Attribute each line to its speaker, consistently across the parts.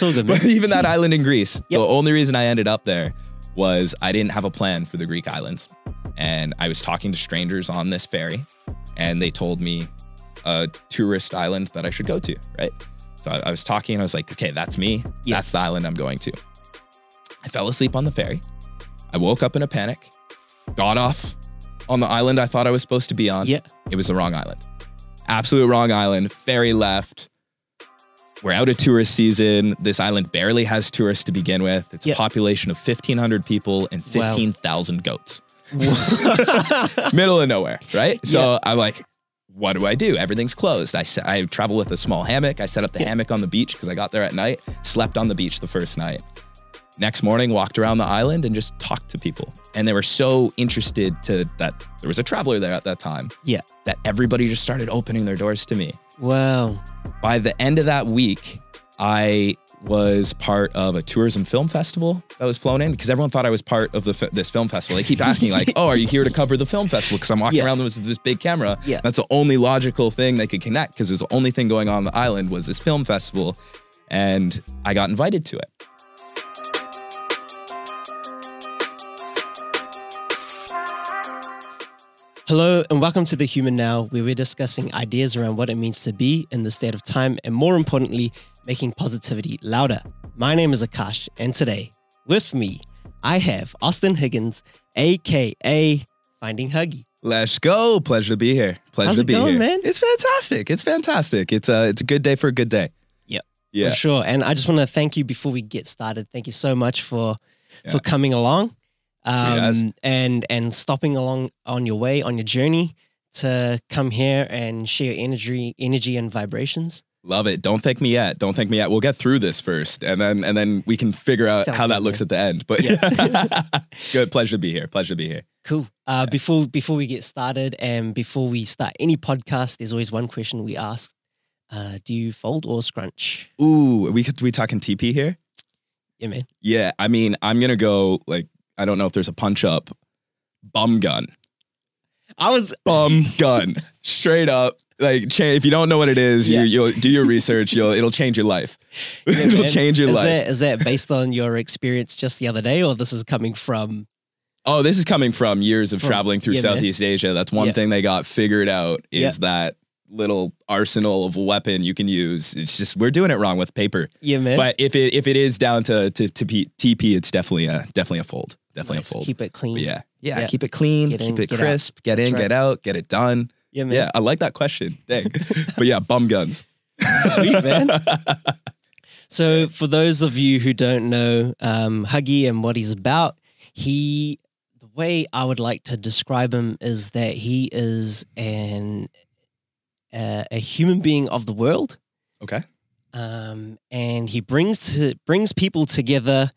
Speaker 1: Good.
Speaker 2: But even that island in Greece,
Speaker 1: Yep.
Speaker 2: the only reason I ended up there was I didn't have a plan for the Greek islands. And I was talking to strangers on this ferry, and they told me a tourist island that I should go to, right? So I, I was talking and I was like, okay, that's me.
Speaker 1: Yeah.
Speaker 2: That's the island I'm going to. I fell asleep on the ferry. I woke up in a panic, got off on the island I thought I was supposed to be on.
Speaker 1: Yeah.
Speaker 2: It was the wrong island. Absolute wrong island. Ferry left. We're out of tourist season. This island barely has tourists to begin with. It's
Speaker 1: Yeah.
Speaker 2: a population of 1,500 people and
Speaker 1: Wow.
Speaker 2: 15,000 goats. Middle of nowhere, right? So
Speaker 1: Yeah.
Speaker 2: I'm like, what do I do? Everything's closed. I, I travel with a small hammock. I set up the
Speaker 1: Yeah.
Speaker 2: hammock on the beach because I got there at night, slept on the beach the first night. Next morning, walked around the island and just talked to people. And they were so interested to that there was a traveler there at that time
Speaker 1: Yeah.
Speaker 2: that everybody just started opening their doors to me.
Speaker 1: Wow.
Speaker 2: By the end of that week, I was part of a tourism film festival that was flown in because everyone thought I was part of the this film festival. They keep asking like, "Oh, are you here to cover the film festival?" Because I'm walking
Speaker 1: Yeah.
Speaker 2: around with this big camera.
Speaker 1: Yeah.
Speaker 2: That's the only logical thing they could connect because it was the only thing going on on the island was this film festival, and I got invited to it.
Speaker 1: Hello, and welcome to The Human Now, where we're discussing ideas around what it means to be in the state of time, and more importantly, making positivity louder. My name is Akash, and today, with me, I have Auston Huggins, aka Finding Huggie.
Speaker 2: Let's go! Pleasure to be here. Pleasure
Speaker 1: How's
Speaker 2: to
Speaker 1: it
Speaker 2: be
Speaker 1: going,
Speaker 2: here,
Speaker 1: man?
Speaker 2: It's fantastic. It's fantastic. It's a it's a good day for a good day.
Speaker 1: Yep.
Speaker 2: Yeah.
Speaker 1: For sure. And I just want to thank you before we get started. Thank you so much for
Speaker 2: Yeah.
Speaker 1: for coming along. Um, and and stopping along on your way, on your journey to come here and share energy, energy and vibrations.
Speaker 2: Love it. Don't thank me yet. Don't thank me yet. We'll get through this first, and then and then we can figure out
Speaker 1: Sounds
Speaker 2: how that
Speaker 1: good,
Speaker 2: looks at the end. But yeah. good. Pleasure to be here. Pleasure to be here.
Speaker 1: Cool. Uh, Before before we get started and before we start any podcast, there's always one question we ask: uh, Do you fold or scrunch?
Speaker 2: Ooh, we could we talking TP here?
Speaker 1: Yeah, man.
Speaker 2: Yeah. I mean, I'm gonna go like I don't know if there's a punch up. Bum gun.
Speaker 1: I was
Speaker 2: Bum gun. Straight up. Like cha- if you don't know what it is,
Speaker 1: Yeah.
Speaker 2: you you'll do your research. You'll it'll change your life. it'll change your
Speaker 1: is
Speaker 2: life.
Speaker 1: That, is that based on your experience just the other day, or this is coming from?
Speaker 2: Oh, this is coming from years of
Speaker 1: From-
Speaker 2: traveling through
Speaker 1: yeah, man.
Speaker 2: Southeast Asia. That's one
Speaker 1: Yeah.
Speaker 2: thing they got figured out is
Speaker 1: Yeah.
Speaker 2: that little arsenal of weapon you can use. It's just we're doing it wrong with paper.
Speaker 1: Yeah, man.
Speaker 2: But if it if it is down to to, to P, TP, it's definitely a definitely a fold. Definitely
Speaker 1: Nice.
Speaker 2: a fold.
Speaker 1: Keep it clean.
Speaker 2: But yeah. yeah,
Speaker 1: Yeah.
Speaker 2: keep it clean,
Speaker 1: Get in,
Speaker 2: keep it
Speaker 1: get out.
Speaker 2: crisp, get
Speaker 1: That's
Speaker 2: in,
Speaker 1: right.
Speaker 2: get out, get it done.
Speaker 1: Yeah, man.
Speaker 2: Yeah, I like that question. Dang. but yeah, bum guns.
Speaker 1: Sweet, man. So, for those of you who don't know um, Huggie and what he's about, he, the way I would like to describe him is that he is an uh, a human being of the world,
Speaker 2: Okay.
Speaker 1: um, and he brings to, brings people together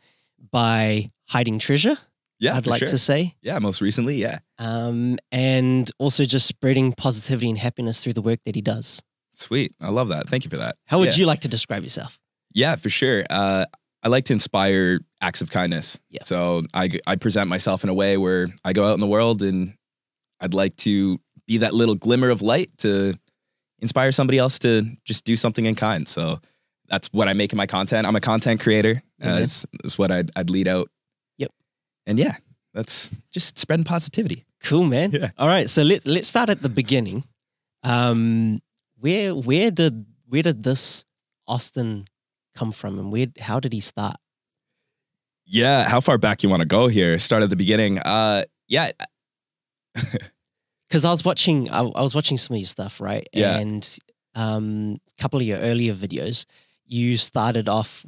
Speaker 1: by hiding treasure.
Speaker 2: Yeah,
Speaker 1: I'd like
Speaker 2: sure.
Speaker 1: to say,
Speaker 2: Yeah, most recently, yeah.
Speaker 1: um, and also just spreading positivity and happiness through the work that he does.
Speaker 2: Sweet. I love that. Thank you for that.
Speaker 1: How would
Speaker 2: Yeah.
Speaker 1: you like to describe yourself?
Speaker 2: Yeah, for sure. Uh, I like to inspire acts of kindness.
Speaker 1: Yeah.
Speaker 2: So I, I present myself in a way where I go out in the world and I'd like to be that little glimmer of light to inspire somebody else to just do something in kind. So that's what I make in my content. I'm a content creator.
Speaker 1: Yeah,
Speaker 2: Uh, is, is what I'd, I'd lead out.
Speaker 1: Yep.
Speaker 2: And yeah, that's just spreading positivity.
Speaker 1: Cool, man.
Speaker 2: Yeah.
Speaker 1: All right, so let's let's start at the beginning. Um, where where did where did this Auston come from, and where how did he start?
Speaker 2: Yeah. How far back you want to go here? Start at the beginning. Uh, yeah.
Speaker 1: Because I was watching I, I was watching some of your stuff, right?
Speaker 2: Yeah.
Speaker 1: And um, a couple of your earlier videos, you started off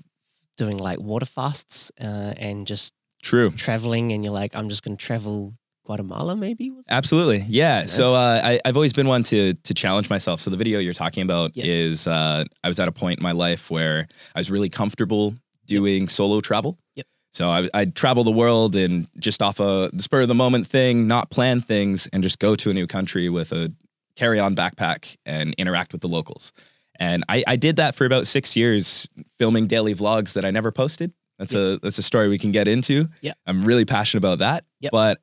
Speaker 1: doing like water fasts uh, and just
Speaker 2: True.
Speaker 1: traveling, and you're like, I'm just gonna travel Guatemala, maybe.
Speaker 2: Absolutely. Yeah.
Speaker 1: Yeah.
Speaker 2: So uh, I, I've always been one to to challenge myself. So the video you're talking about
Speaker 1: Yeah.
Speaker 2: is uh, I was at a point in my life where I was really comfortable doing solo travel.
Speaker 1: Yep.
Speaker 2: So I, I'd travel the world and just off a the spur of the moment thing, not plan things, and just go to a new country with a carry on backpack and interact with the locals. And I, I did that for about six years, filming daily vlogs that I never posted. That's a that's a story we can get into.
Speaker 1: Yeah.
Speaker 2: I'm really passionate about that.
Speaker 1: Yep.
Speaker 2: But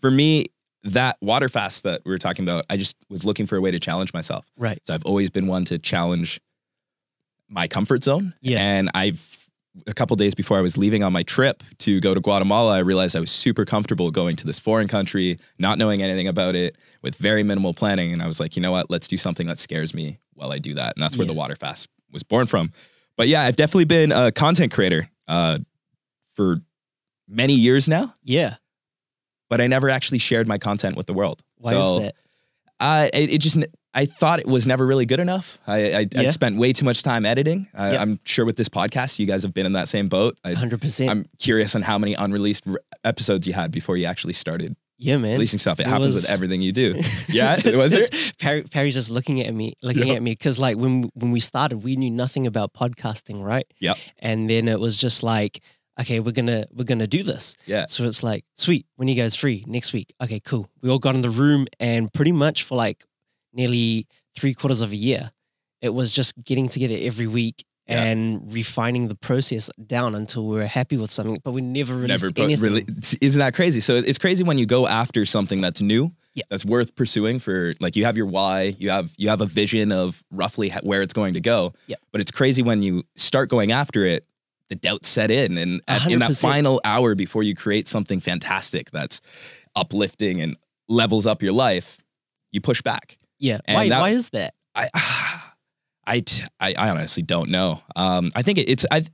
Speaker 2: for me, that water fast that we were talking about, I just was looking for a way to challenge myself.
Speaker 1: Right.
Speaker 2: So I've always been one to challenge my comfort zone.
Speaker 1: Yeah.
Speaker 2: And I've a couple days before I was leaving on my trip to go to Guatemala, I realized I was super comfortable going to this foreign country, not knowing anything about it, with very minimal planning. And I was like, you know what? Let's do something that scares me while I do that. And that's where
Speaker 1: Yeah.
Speaker 2: the water fast was born from. But yeah, I've definitely been a content creator uh, for many years now,
Speaker 1: Yeah.
Speaker 2: but I never actually shared my content with the world.
Speaker 1: Why
Speaker 2: So,
Speaker 1: is that?
Speaker 2: I it, it just I thought it was never really good enough. I I, I spent way too much time editing. I,
Speaker 1: Yep.
Speaker 2: I'm sure with this podcast, you guys have been in that same boat. I,
Speaker 1: 100%.
Speaker 2: I'm curious on how many unreleased r- episodes you had before you actually started
Speaker 1: yeah, man.
Speaker 2: releasing stuff. It,
Speaker 1: it
Speaker 2: happens
Speaker 1: was-
Speaker 2: with everything you do. Yeah, it was it?
Speaker 1: Perry, Perry's just looking at me, looking
Speaker 2: Yep.
Speaker 1: at me, because like when when we started, we knew nothing about podcasting, right?
Speaker 2: Yeah.
Speaker 1: And then it was just like, okay, we're gonna we're gonna do this.
Speaker 2: Yeah.
Speaker 1: So it's like, sweet. When you guys free next week? Okay, cool. We all got in the room, and pretty much for like nearly three quarters of a year, it was just getting together every week.
Speaker 2: Yeah.
Speaker 1: And refining the process down until we were happy with something, but we never released
Speaker 2: Never
Speaker 1: anything.
Speaker 2: really. Isn't that crazy? So it's crazy when you go after something that's new.
Speaker 1: Yeah.
Speaker 2: That's worth pursuing for like you have your why, you have you have a vision of roughly where it's going to go.
Speaker 1: Yeah.
Speaker 2: But it's crazy when you start going after it, the doubt set in, and at, in that final hour before you create something fantastic that's uplifting and levels up your life, you push back.
Speaker 1: Yeah.
Speaker 2: And
Speaker 1: Why?
Speaker 2: that-
Speaker 1: why is that?
Speaker 2: I, I, I honestly don't know. Um, I think it, it's I,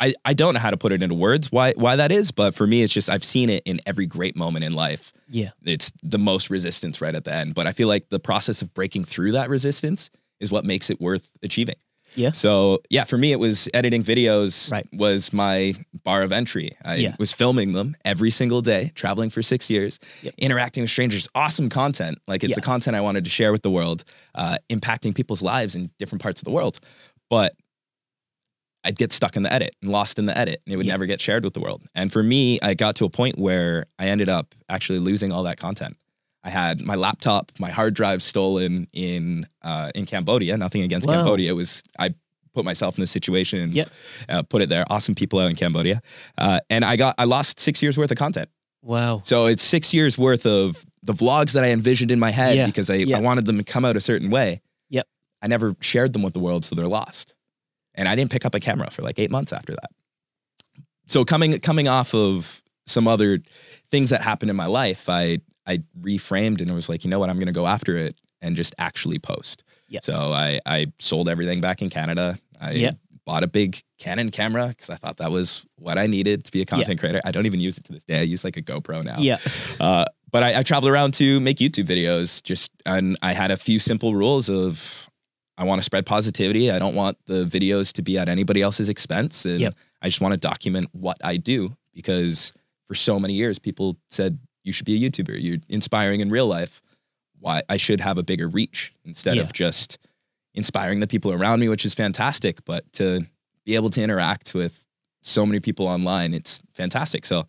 Speaker 2: I, I don't know how to put it into words why why that is, but for me, it's just I've seen it in every great moment in life.
Speaker 1: Yeah.
Speaker 2: It's the most resistance right at the end, but I feel like the process of breaking through that resistance is what makes it worth achieving.
Speaker 1: Yeah.
Speaker 2: So yeah, for me, it was editing videos.
Speaker 1: Right.
Speaker 2: Was my bar of entry. I
Speaker 1: Yeah.
Speaker 2: was filming them every single day, traveling for six years,
Speaker 1: Yep.
Speaker 2: interacting with strangers. Awesome content. Like it's
Speaker 1: Yeah.
Speaker 2: the content I wanted to share with the world, uh, impacting people's lives in different parts of the world. But I'd get stuck in the edit and lost in the edit, and it would
Speaker 1: Yeah.
Speaker 2: never get shared with the world. And for me, I got to a point where I ended up actually losing all that content. I had my laptop, my hard drive stolen in uh, in Cambodia. Nothing against
Speaker 1: Wow.
Speaker 2: Cambodia. It was I put myself in this situation and
Speaker 1: Yep.
Speaker 2: uh, put it there. Awesome people out in Cambodia, uh, and I got I lost six years worth of content.
Speaker 1: Wow.
Speaker 2: So it's six years worth of the vlogs that I envisioned in my head
Speaker 1: Yeah.
Speaker 2: because I,
Speaker 1: Yeah.
Speaker 2: I wanted them to come out a certain way.
Speaker 1: Yep.
Speaker 2: I never shared them with the world, so they're lost. And I didn't pick up a camera for like eight months after that. So coming coming off of some other things that happened in my life, I I reframed and it was like, you know what, I'm gonna go after it and just actually post.
Speaker 1: Yep.
Speaker 2: So I I sold everything back in Canada. I
Speaker 1: Yep.
Speaker 2: bought a big Canon camera because I thought that was what I needed to be a content creator. I don't even use it to this day. I use like a GoPro now.
Speaker 1: Yeah.
Speaker 2: Uh, but I, I traveled around to make YouTube videos. Just and I had a few simple rules of I want to spread positivity. I don't want the videos to be at anybody else's expense, and
Speaker 1: Yep.
Speaker 2: I just want to document what I do because for so many years people said you should be a YouTuber. You're inspiring in real life. Why I should have a bigger reach instead
Speaker 1: Yeah.
Speaker 2: of just inspiring the people around me, which is fantastic. But to be able to interact with so many people online, it's fantastic. So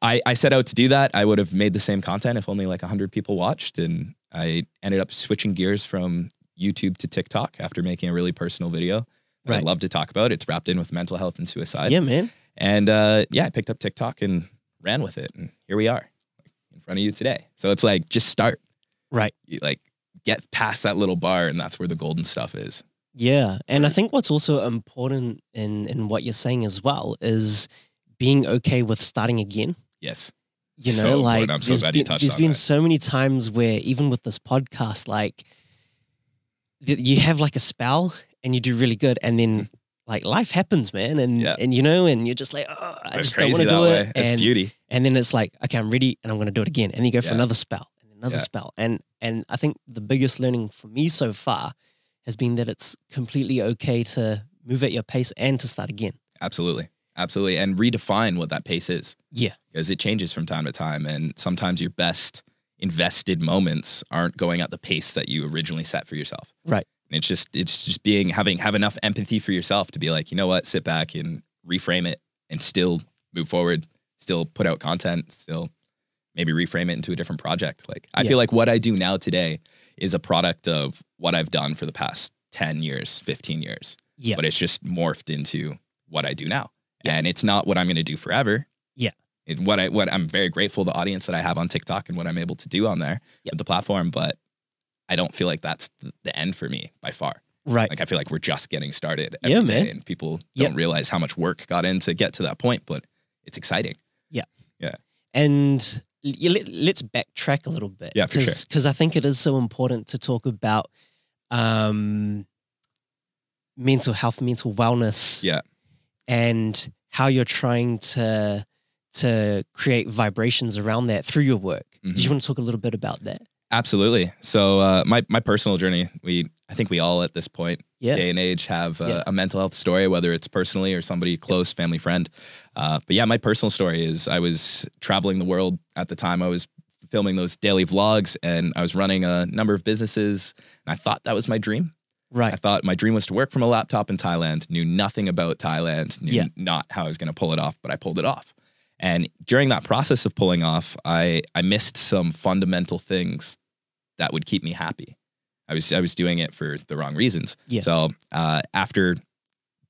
Speaker 2: I, I set out to do that. I would have made the same content if only like 100 people watched. And I ended up switching gears from YouTube to TikTok after making a really personal video that I love to talk about. It's wrapped in with mental health and suicide.
Speaker 1: Yeah, man.
Speaker 2: And uh, yeah, I picked up TikTok and ran with it. And here we are front of you today. So it's like, just start.
Speaker 1: Right.
Speaker 2: You, like, get past that little bar, and that's where the golden stuff is.
Speaker 1: Yeah. And I think what's also important in in what you're saying as well is being okay with starting again.
Speaker 2: Yes.
Speaker 1: You know,
Speaker 2: So
Speaker 1: like
Speaker 2: I'm so
Speaker 1: there's
Speaker 2: glad you
Speaker 1: been,
Speaker 2: touched
Speaker 1: there's been
Speaker 2: that.
Speaker 1: so many times where even with this podcast, like you have like a spell and you do really good, and then mm-hmm. Like life happens, man, and.
Speaker 2: Yeah.
Speaker 1: and you know, and you're just like, oh, I just don't want to do
Speaker 2: way.
Speaker 1: it, eh?
Speaker 2: It's
Speaker 1: and
Speaker 2: beauty.
Speaker 1: and then it's like, okay, I'm ready, and I'm going to do it again, and then you go for
Speaker 2: Yeah.
Speaker 1: another spell, and another
Speaker 2: Yeah.
Speaker 1: spell, and and I think the biggest learning for me so far has been that it's completely okay to move at your pace and to start again.
Speaker 2: Absolutely. Absolutely. And redefine what that pace is.
Speaker 1: Yeah.
Speaker 2: Because it changes from time to time. And sometimes your best invested moments aren't going at the pace that you originally set for yourself.
Speaker 1: Right.
Speaker 2: And it's just it's just being having have enough empathy for yourself to be like, you know what, sit back and reframe it and still move forward, still put out content, still maybe reframe it into a different project. Like I
Speaker 1: Yeah.
Speaker 2: feel like what I do now today is a product of what I've done for the past 10 years, 15 years
Speaker 1: Yeah.
Speaker 2: but it's just morphed into what I do now.
Speaker 1: Yeah.
Speaker 2: And it's not what I'm going to do forever.
Speaker 1: Yeah.
Speaker 2: It, what I what I'm very grateful the audience that I have on TikTok and what I'm able to do on there
Speaker 1: Yeah.
Speaker 2: with the platform, but I don't feel like that's the, end for me by far.
Speaker 1: Right.
Speaker 2: Like I feel like we're just getting started.
Speaker 1: Yeah,
Speaker 2: every day,
Speaker 1: man.
Speaker 2: and people don't realize how much work got in to get to that point, but it's exciting.
Speaker 1: Yeah. Yeah. And let, let's backtrack a little bit.
Speaker 2: Yeah, for sure.
Speaker 1: Because I think it is so important to talk about um, mental health, mental wellness.
Speaker 2: Yeah.
Speaker 1: And how you're trying to to create vibrations around that through your work.
Speaker 2: Mhm.
Speaker 1: Do you want to talk a little bit about that?
Speaker 2: Absolutely. So uh, my my personal journey, we I think we all at this point,
Speaker 1: Yeah.
Speaker 2: day and age, have uh,
Speaker 1: Yeah.
Speaker 2: a mental health story, whether it's personally or somebody close, family friend. Uh, but yeah, my personal story is I was traveling the world at the time. I was filming those daily vlogs, and I was running a number of businesses, and I thought that was my dream.
Speaker 1: Right.
Speaker 2: I thought my dream was to work from a laptop in Thailand, knew nothing about Thailand, knew
Speaker 1: Yeah.
Speaker 2: not how I was going to pull it off, but I pulled it off. And during that process of pulling off, I, I missed some fundamental things that would keep me happy. I was, I was doing it for the wrong reasons.
Speaker 1: Yeah.
Speaker 2: So uh, after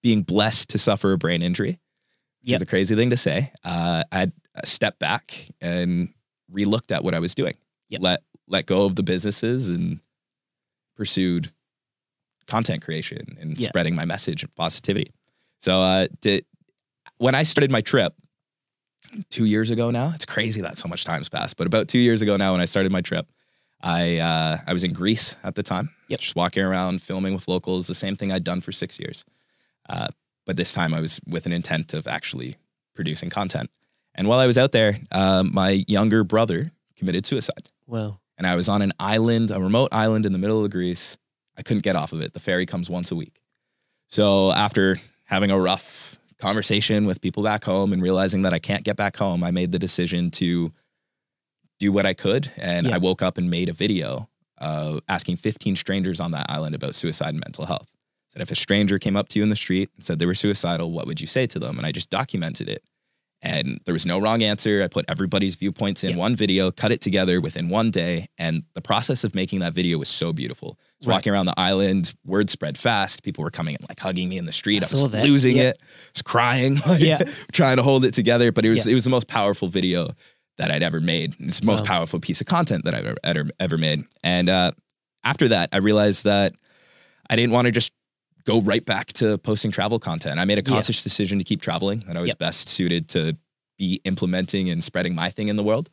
Speaker 2: being blessed to suffer a brain injury, which
Speaker 1: Yep.
Speaker 2: is a crazy thing to say, uh, I stepped back and relooked at what I was doing.
Speaker 1: Yep.
Speaker 2: Let let go of the businesses and pursued content creation and
Speaker 1: Yeah.
Speaker 2: spreading my message of positivity. So uh, did, when I started my trip two years ago now, it's crazy that so much time's passed. But about two years ago now, when I started my trip, I uh, I was in Greece at the time,
Speaker 1: Yep.
Speaker 2: just walking around filming with locals, the same thing I'd done for six years. Uh, but this time I was with an intent of actually producing content. And while I was out there, uh, my younger brother committed suicide
Speaker 1: Well,
Speaker 2: and I was on an island, a remote island in the middle of Greece. I couldn't get off of it. The ferry comes once a week. So after having a rough conversation with people back home and realizing that I can't get back home, I made the decision to do what I could. And
Speaker 1: Yeah.
Speaker 2: I woke up and made a video uh, asking 15 strangers on that island about suicide and mental health. Said if a stranger came up to you in the street and said they were suicidal, what would you say to them? And I just documented it. And there was no wrong answer. I put everybody's viewpoints in one video, cut it together within one day. And the process of making that video was so beautiful. I
Speaker 1: Right.
Speaker 2: walking around the island, word spread fast. People were coming and like hugging me in the street.
Speaker 1: I
Speaker 2: I, was
Speaker 1: that.
Speaker 2: losing it. I was crying, like,
Speaker 1: Yeah.
Speaker 2: trying to hold it together. But it was it was the most powerful video that I'd ever made. It's the most
Speaker 1: Wow.
Speaker 2: powerful piece of content that I've ever ever, made. And uh, after that, I realized that I didn't want to just go right back to posting travel content. I made a
Speaker 1: Yeah.
Speaker 2: conscious decision to keep traveling, that I was
Speaker 1: Yep.
Speaker 2: best suited to be implementing and spreading my thing in the world.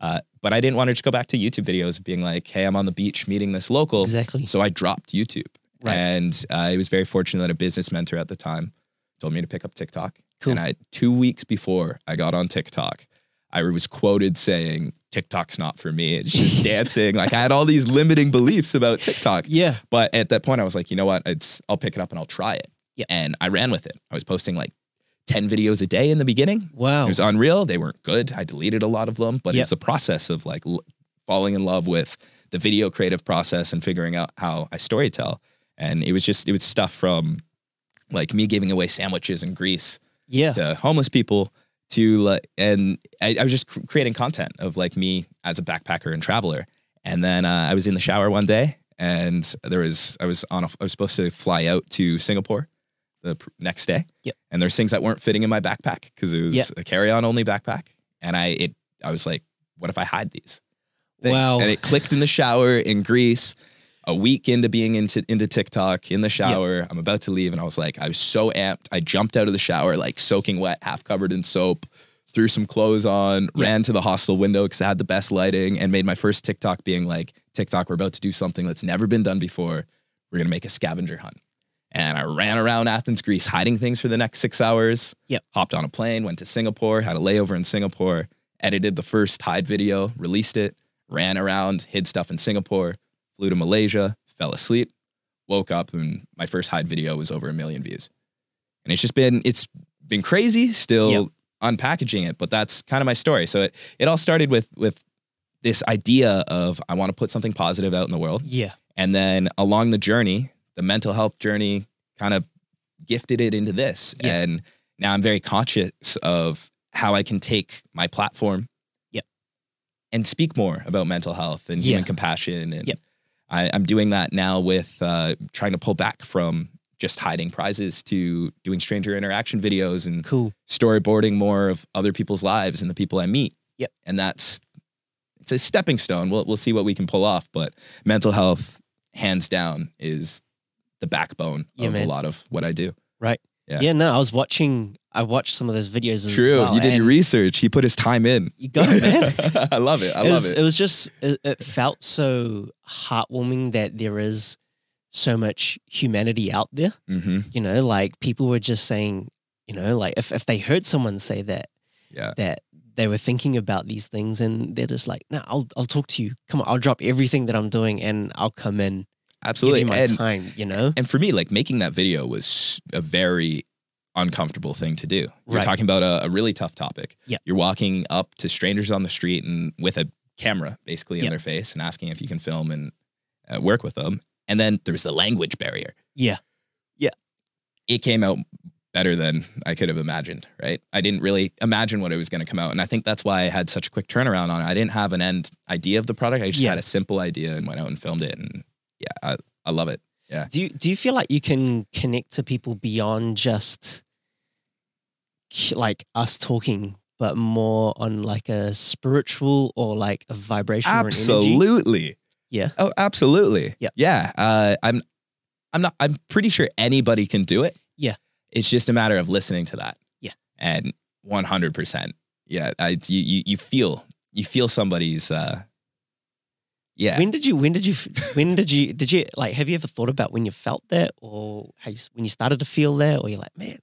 Speaker 2: Uh, but I didn't want to just go back to YouTube videos being like, hey, I'm on the beach meeting this local.
Speaker 1: exactly.
Speaker 2: So I dropped YouTube.
Speaker 1: Right.
Speaker 2: And uh, I was very fortunate that a business mentor at the time told me to pick up TikTok.
Speaker 1: Cool.
Speaker 2: And I two weeks before I got on TikTok, I was quoted saying, TikTok's not for me. It's just dancing. Like I had all these limiting beliefs about TikTok.
Speaker 1: Yeah.
Speaker 2: But at that point, I was like, you know what? It's I'll pick it up and I'll try it.
Speaker 1: Yep.
Speaker 2: And I ran with it. I was posting like 10 videos a day in the beginning.
Speaker 1: Wow.
Speaker 2: It was unreal. They weren't good. I deleted a lot of them, but
Speaker 1: Yep.
Speaker 2: it's a process of like l- falling in love with the video creative process and figuring out how I storytell. And it was just, it was stuff from like me giving away sandwiches in Greece
Speaker 1: yeah.
Speaker 2: to homeless people to like, and I, I was just cr- creating content of like me as a backpacker and traveler. And then uh, I was in the shower one day and there was, I was on a, I was supposed to fly out to Singapore the pr- next day.
Speaker 1: Yep.
Speaker 2: And there's things that weren't fitting in my backpack because it was
Speaker 1: Yep.
Speaker 2: a carry-on only backpack. And I, it, I was like, what if I hide these? things?
Speaker 1: Wow.
Speaker 2: And it clicked in the shower in Greece. A week into being into into TikTok in the shower, I'm about to leave, and I was like, I was so amped. I jumped out of the shower, like soaking wet, half covered in soap, threw some clothes on, ran to the hostel window because I had the best lighting, and made my first TikTok being like, TikTok, we're about to do something that's never been done before. We're gonna make a scavenger hunt. And I ran around Athens, Greece, hiding things for the next six hours.
Speaker 1: Yep.
Speaker 2: Hopped on a plane, went to Singapore, had a layover in Singapore, edited the first hide video, released it, ran around, hid stuff in Singapore, flew to Malaysia, fell asleep, woke up, and my first hide video was over a million views. And it's just been it's been crazy still
Speaker 1: Yep.
Speaker 2: unpackaging it, but that's kind of my story. So it it all started with with this idea of I want to put something positive out in the world.
Speaker 1: Yeah.
Speaker 2: And then along the journey, the mental health journey kind of gifted it into this.
Speaker 1: Yeah.
Speaker 2: And now I'm very conscious of how I can take my platform
Speaker 1: Yep.
Speaker 2: and speak more about mental health and human compassion. And
Speaker 1: Yep.
Speaker 2: I, I'm doing that now with uh, trying to pull back from just hiding prizes to doing stranger interaction videos and
Speaker 1: Cool.
Speaker 2: storyboarding more of other people's lives and the people I meet.
Speaker 1: Yep.
Speaker 2: And that's it's a stepping stone. We'll we'll see what we can pull off, but mental health hands down is the backbone
Speaker 1: Yeah,
Speaker 2: of a lot of what I do.
Speaker 1: Right.
Speaker 2: Yeah.
Speaker 1: Yeah. no, I was watching. I watched some of those videos. As well.
Speaker 2: True.
Speaker 1: well,
Speaker 2: you did your research. He put his time in.
Speaker 1: You got it, man.
Speaker 2: I love it. I
Speaker 1: it
Speaker 2: love
Speaker 1: was,
Speaker 2: it.
Speaker 1: It was just. It, it felt so heartwarming that there is so much humanity out there.
Speaker 2: hmm
Speaker 1: You know, like people were just saying. You know, like if if they heard someone say that
Speaker 2: Yeah.
Speaker 1: that they were thinking about these things and they're just like, no, I'll I'll talk to you. Come on, I'll drop everything that I'm doing and I'll come in,
Speaker 2: Absolutely.
Speaker 1: give you my
Speaker 2: And,
Speaker 1: time. You know,
Speaker 2: and for me, like making that video was a very uncomfortable thing to do. You're
Speaker 1: Right.
Speaker 2: talking about a, a really tough topic.
Speaker 1: Yeah.
Speaker 2: You're walking up to strangers on the street and with a camera basically in
Speaker 1: Yeah.
Speaker 2: their face and asking if you can film and uh, work with them. And then there's the language barrier.
Speaker 1: Yeah. Yeah.
Speaker 2: It came out better than I could have imagined, right? I didn't really imagine what it was going to come out. And I think that's why I had such a quick turnaround on it. I didn't have an end idea of the product. I just
Speaker 1: Yeah.
Speaker 2: had a simple idea and went out and filmed it. And yeah, I, I love it. Yeah.
Speaker 1: Do you do you feel like you can connect to people beyond just like us talking, but more on like a spiritual or like a vibration or an energy?
Speaker 2: Absolutely.
Speaker 1: Yeah.
Speaker 2: Oh, absolutely.
Speaker 1: Yeah.
Speaker 2: Yeah. Uh, I'm. I'm not. I'm pretty sure anybody can do it.
Speaker 1: Yeah.
Speaker 2: It's just a matter of listening to that.
Speaker 1: Yeah.
Speaker 2: And 100. percent Yeah. I. You, you. You feel. You feel somebody's. uh Yeah.
Speaker 1: When did you? When did you? When did you? Did you like? Have you ever thought about when you felt that, or how you, when you started to feel that, or you're like, man,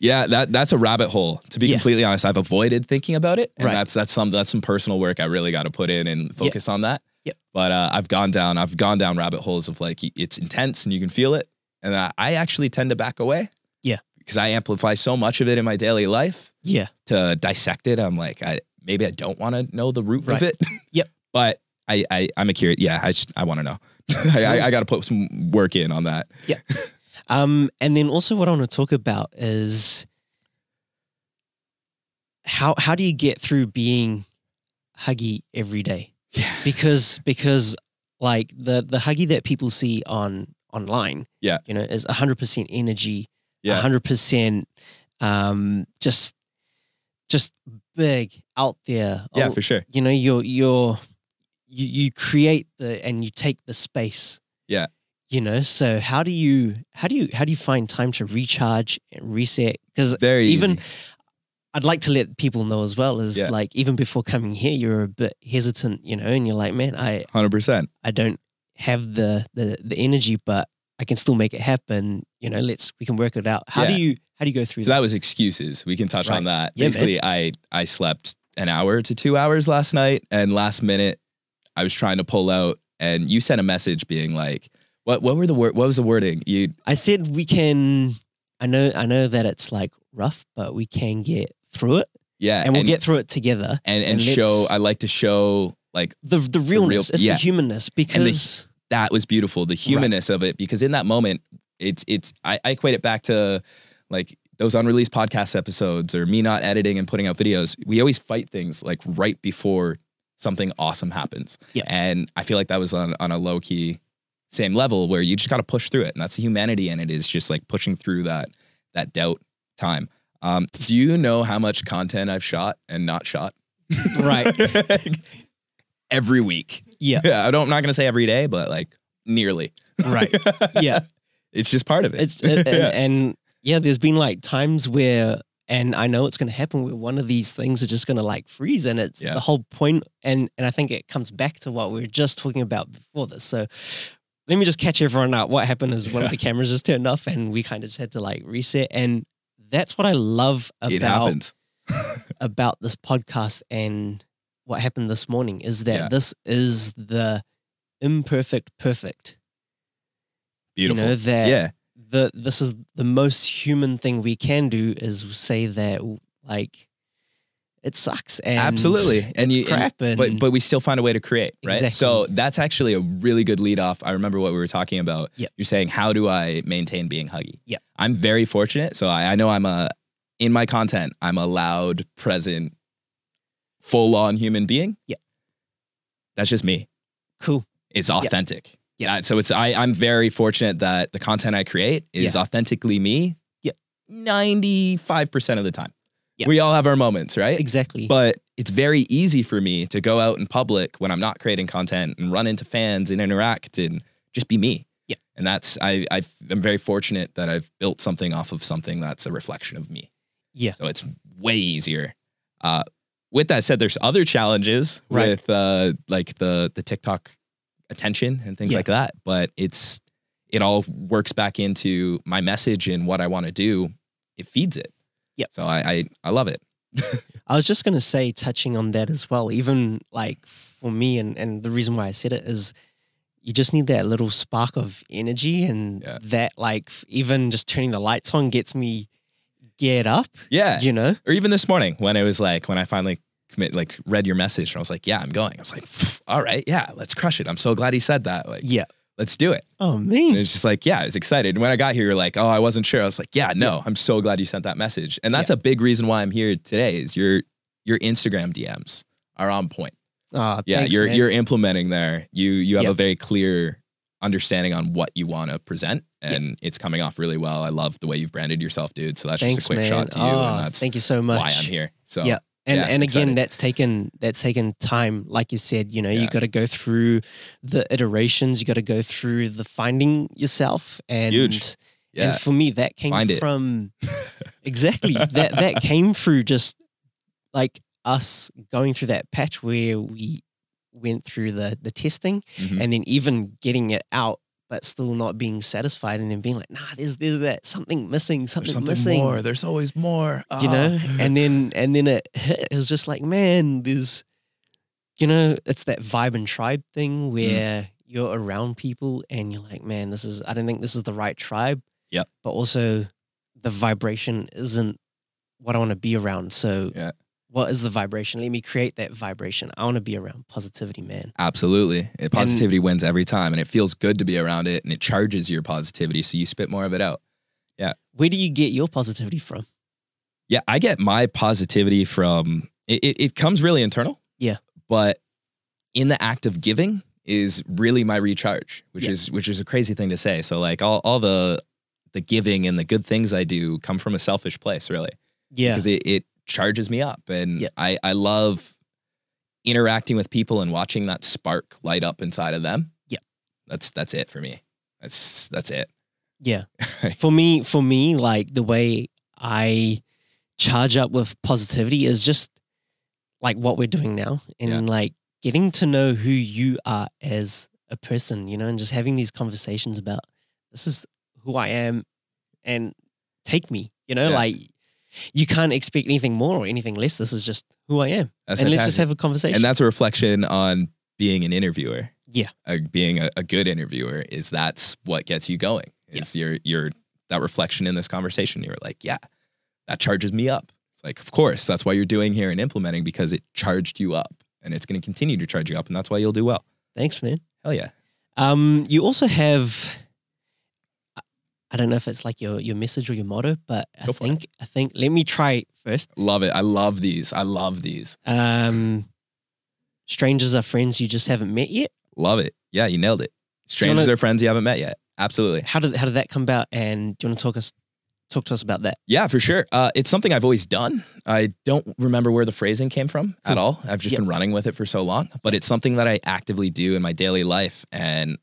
Speaker 2: yeah. That. That's a rabbit hole. To be
Speaker 1: Yeah.
Speaker 2: completely honest, I've avoided thinking about it, and
Speaker 1: Right.
Speaker 2: that's that's some that's some personal work I really got to put in and focus on that.
Speaker 1: Yep.
Speaker 2: But uh, I've gone down. I've gone down rabbit holes of like it's intense and you can feel it, and I, I actually tend to back away.
Speaker 1: Yeah.
Speaker 2: Because I amplify so much of it in my daily life
Speaker 1: yeah,
Speaker 2: to dissect it. I'm like, I maybe I don't want to know the root
Speaker 1: Right.
Speaker 2: of it.
Speaker 1: Yep.
Speaker 2: But I, I I'm a curious. Yeah. I just I want to know. I, I, I got to put some work in on that.
Speaker 1: Um, and then also what I want to talk about is how how do you get through being Huggie every day?
Speaker 2: Yeah.
Speaker 1: Because because like the the Huggie that people see on online,
Speaker 2: Yeah.
Speaker 1: you know, is hundred percent energy,
Speaker 2: Yeah.
Speaker 1: hundred percent, um, just just big out there.
Speaker 2: Yeah.
Speaker 1: Oh,
Speaker 2: For sure.
Speaker 1: you know, you're you're you you create the and you take the space.
Speaker 2: Yeah.
Speaker 1: You know, so how do you how do you how do you find time to recharge and reset? Because even
Speaker 2: easy.
Speaker 1: I'd like to let people know as well as
Speaker 2: Yeah.
Speaker 1: like even before coming here, you're a bit hesitant, you know, and you're like, man, I
Speaker 2: Hundred percent.
Speaker 1: I don't have the the the energy, but I can still make it happen. You know, let's we can work it out. How
Speaker 2: Yeah.
Speaker 1: do you how do you go through
Speaker 2: So that was excuses. We can touch on that.
Speaker 1: Yeah, man.
Speaker 2: Basically, I I slept an hour to two hours last night, and last minute I was trying to pull out, and you sent a message being like, "What what were the word? What was the wording? You
Speaker 1: I said we can. I know. I know that it's like rough, but we can get through it,
Speaker 2: yeah,
Speaker 1: and we'll get through it together.
Speaker 2: and and,
Speaker 1: and
Speaker 2: show. I like to show like
Speaker 1: The the realness, it's
Speaker 2: yeah.
Speaker 1: the humanness, because
Speaker 2: that was beautiful, the humanness of it, because in that moment, it's it's I, I equate it back to like those unreleased podcast episodes or me not editing and putting out videos. We always fight things like right before something awesome happens.
Speaker 1: Yeah.
Speaker 2: And I feel like that was on on a low key same level where you just got to push through it, and that's the humanity in it is just like pushing through that that doubt time. Um, do you know how much content I've shot and not shot?
Speaker 1: Right.
Speaker 2: Every week.
Speaker 1: yeah,
Speaker 2: Yeah, I don't. I'm not gonna say every day, but like nearly.
Speaker 1: right, yeah.
Speaker 2: It's just part of it.
Speaker 1: It's it, and,
Speaker 2: Yeah.
Speaker 1: and yeah, there's been like times where, and I know it's going to happen where one of these things is just going to like freeze, and it's
Speaker 2: Yeah.
Speaker 1: the whole point. And and I think it comes back to what we were just talking about before this. So let me just catch everyone up. What happened is one of the cameras just turned off, and we kind of just had to like reset. And that's what I love
Speaker 2: it
Speaker 1: about
Speaker 2: happens.
Speaker 1: about this podcast and what happened this morning is that
Speaker 2: Yeah.
Speaker 1: this is the imperfect perfect.
Speaker 2: Beautiful.
Speaker 1: You know that
Speaker 2: yeah,
Speaker 1: the this is the most human thing we can do is say that like it sucks and
Speaker 2: absolutely. And
Speaker 1: it's
Speaker 2: you,
Speaker 1: crap and,
Speaker 2: but but we still find a way to create, right?
Speaker 1: Exactly.
Speaker 2: So that's actually a really good lead off. I remember what we were talking about.
Speaker 1: Yep.
Speaker 2: You're saying, how do I maintain being Huggie?
Speaker 1: Yeah.
Speaker 2: I'm very fortunate. So I, I know I'm a in my content. I'm a loud, present, full on human being.
Speaker 1: Yeah.
Speaker 2: That's just me.
Speaker 1: cool.
Speaker 2: It's authentic.
Speaker 1: Yeah.
Speaker 2: Uh, so it's I, I'm very fortunate that the content I create is
Speaker 1: Yeah.
Speaker 2: authentically me.
Speaker 1: Yeah.
Speaker 2: 95% of the time.
Speaker 1: Yeah.
Speaker 2: We all have our moments, right?
Speaker 1: Exactly.
Speaker 2: But it's very easy for me to go out in public when I'm not creating content and run into fans and interact and just be me.
Speaker 1: Yeah.
Speaker 2: And that's I I am very fortunate that I've built something off of something that's a reflection of me.
Speaker 1: Yeah.
Speaker 2: So it's way easier. Uh, with that said, there's other challenges
Speaker 1: Right.
Speaker 2: with uh, like the the TikTok attention and things
Speaker 1: Yeah.
Speaker 2: like that. But it's it all works back into my message and what I want to do. It feeds it.
Speaker 1: Yep.
Speaker 2: So I, I I love it.
Speaker 1: I was just gonna say, touching on that as well. Even like for me, and and the reason why I said it is, you just need that little spark of energy, and
Speaker 2: Yeah.
Speaker 1: that like even just turning the lights on gets me geared up.
Speaker 2: Yeah.
Speaker 1: You know?
Speaker 2: Or even this morning when it was like when I finally commit like read your message and I was like, yeah, I'm going. I was like, all right, yeah, let's crush it. I'm so glad he said that. Like,
Speaker 1: Yeah.
Speaker 2: Let's do it.
Speaker 1: Oh
Speaker 2: And
Speaker 1: man.
Speaker 2: it's just like, yeah, I was excited. And when I got here, you're like, oh, I wasn't sure. I was like, yeah, no, I'm so glad you sent that message. And that's a big reason why I'm here today is your your Instagram DMs are on point.
Speaker 1: Ah,
Speaker 2: Yeah,
Speaker 1: thanks,
Speaker 2: you're
Speaker 1: man.
Speaker 2: you're implementing there. You you have
Speaker 1: Yep.
Speaker 2: a very clear understanding on what you want to present and it's coming off really well. I love the way you've branded yourself, dude. So that's
Speaker 1: Thanks,
Speaker 2: just a quick
Speaker 1: man.
Speaker 2: shot to you
Speaker 1: Oh,
Speaker 2: and that's
Speaker 1: thank you so much.
Speaker 2: why I'm here. So
Speaker 1: Yeah. And
Speaker 2: Yeah,
Speaker 1: and again,
Speaker 2: excited.
Speaker 1: that's taken that's taken time. Like you said, you know, you got to go through the iterations. You got to go through the finding yourself. And
Speaker 2: Huge. yeah.
Speaker 1: and for me, that came
Speaker 2: Find
Speaker 1: from exactly that that came through just like us going through that patch where we went through the the testing
Speaker 2: Mhm.
Speaker 1: and then even getting it out but still not being satisfied and then being like nah there's there's that something missing something, missing more.
Speaker 2: There's always more.
Speaker 1: you know
Speaker 2: Ah.
Speaker 1: and then and then it hit it was just like man there's you know it's that vibe and tribe
Speaker 2: Mm.
Speaker 1: thing where you're around people and you're like man this is i don't think this is the right tribe
Speaker 2: Yep.
Speaker 1: but also the vibration isn't what i want to be around so
Speaker 2: Yeah.
Speaker 1: What is the vibration let me create that vibration i want to be around positivity man
Speaker 2: Absolutely. It- positivity wins every time and it feels good to be around it and it charges your positivity. So you spit more of it out. Yeah.
Speaker 1: Where do you get your positivity from
Speaker 2: Yeah, I get my positivity from it, it, it comes really internal.
Speaker 1: Yeah.
Speaker 2: But in the act of giving is really my recharge, which
Speaker 1: Yeah.
Speaker 2: is which is a crazy thing to say. So like all, all the the giving and the good things I do come from a selfish place, really.
Speaker 1: yeah
Speaker 2: Because it, it charges me up. And
Speaker 1: Yeah.
Speaker 2: I, I love interacting with people and watching that spark light up inside of them.
Speaker 1: Yeah.
Speaker 2: That's that's it for me. That's that's it.
Speaker 1: Yeah. for me, for me, like the way I charge up with positivity is just like what we're doing now and
Speaker 2: Yeah.
Speaker 1: like getting to know who you are as a person, you know, and just having these conversations about this is who I am and take me, you know,
Speaker 2: Yeah.
Speaker 1: like you can't expect anything more or anything less. This is just who I am.
Speaker 2: That's
Speaker 1: and let's just have a conversation.
Speaker 2: and that's a reflection on being an interviewer.
Speaker 1: Yeah.
Speaker 2: Uh, being a, a good interviewer is that's what gets you going. Is your your that reflection in this conversation. You're like, yeah, that charges me up. It's like, of course, that's why you're doing here and implementing because it charged you up, and it's going to continue to charge you up, and that's why you'll do well.
Speaker 1: Thanks, man.
Speaker 2: Hell yeah.
Speaker 1: Um, you also have, I- don't know if it's like your your message or your motto, but I
Speaker 2: Go
Speaker 1: think I think let me try first.
Speaker 2: Love it. I love these. I love these.
Speaker 1: Um, strangers are friends you just haven't met yet.
Speaker 2: Love it. Yeah, you nailed it. Strangers
Speaker 1: wanna-
Speaker 2: are friends you haven't met yet. Absolutely.
Speaker 1: How did how did that come about? And do you want to talk us talk to us about that?
Speaker 2: Yeah, for sure. Uh, it's something I've always done. I don't remember where the phrasing came from at all. I've just
Speaker 1: Yep.
Speaker 2: been running with it for so long, but it's something that I actively do in my daily life, and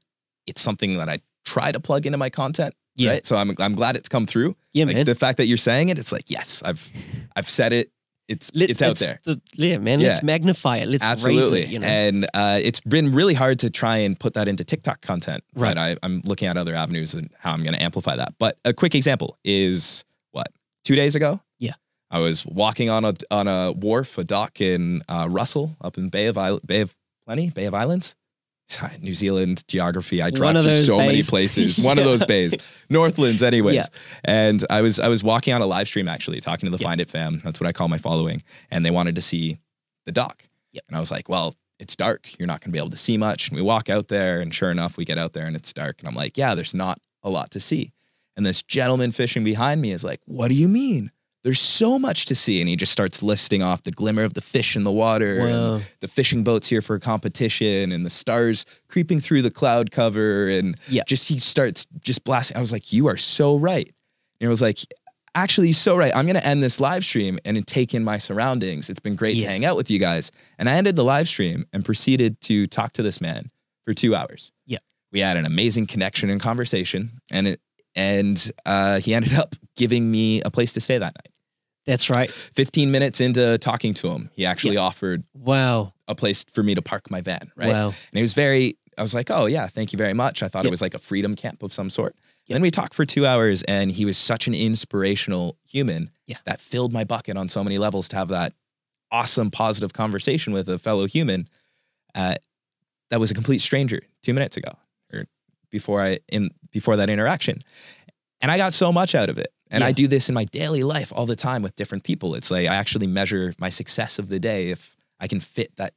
Speaker 2: it's something that I try to plug into my content.
Speaker 1: Yeah,
Speaker 2: Right? So I'm I'm glad it's come through.
Speaker 1: yeah,
Speaker 2: like
Speaker 1: man.
Speaker 2: the fact that you're saying it, it's like yes, I've I've said it. It's
Speaker 1: Let's-
Speaker 2: it's out there.
Speaker 1: the- yeah, man. Let's magnify it. Let's
Speaker 2: Absolutely.
Speaker 1: raise it. You know,
Speaker 2: And uh, it's been really hard to try and put that into TikTok content.
Speaker 1: Right.
Speaker 2: But I, I'm looking at other avenues and how I'm going to amplify that. But a quick example is what, two days ago?
Speaker 1: Yeah.
Speaker 2: I was walking on a on a wharf, a dock in uh, Russell, up in Bay of Isle- Bay of Plenty, Bay of Islands. New Zealand geography. I
Speaker 1: One
Speaker 2: drive
Speaker 1: of
Speaker 2: through
Speaker 1: those
Speaker 2: so many places. One of those bays, Northlands, anyways.
Speaker 1: Yeah.
Speaker 2: And I was I was walking on a live stream actually, talking to the
Speaker 1: Yeah.
Speaker 2: Find It fam. That's what I call my following, and they wanted to see the dock.
Speaker 1: Yep.
Speaker 2: And I was like, well, it's dark. You're not going to be able to see much. And we walk out there, and sure enough, we get out there and it's dark. And I'm like, yeah, there's not a lot to see. And this gentleman fishing behind me is like, what do you mean? There's so much to see. And he just starts listing off the glimmer of the fish in the water, and the fishing boats here for a competition, and the stars creeping through the cloud cover. And
Speaker 1: Yeah.
Speaker 2: just he starts just blasting. I was like, you are so right. And I was like, actually, so right. I'm going to end this live stream and take in my surroundings. It's been great to hang out with you guys. And I ended the live stream and proceeded to talk to this man for two hours.
Speaker 1: Yeah.
Speaker 2: We had an amazing connection and conversation, and it and uh, he ended up giving me a place to stay that night.
Speaker 1: That's right.
Speaker 2: 15 minutes into talking to him, he actually offered
Speaker 1: Wow.
Speaker 2: a place for me to park my van, right?
Speaker 1: Wow.
Speaker 2: And he was very, I was like, oh, yeah, thank you very much. I thought
Speaker 1: Yep.
Speaker 2: it was like a freedom camp of some sort.
Speaker 1: Yep.
Speaker 2: Then we talked for two hours, and he was such an inspirational human
Speaker 1: Yeah.
Speaker 2: that filled my bucket on so many levels to have that awesome, positive conversation with a fellow human uh, that was a complete stranger two minutes ago or before I in before that interaction. And I got so much out of it. And I do this in my daily life all the time with different people. It's like I actually measure my success of the day if I can fit that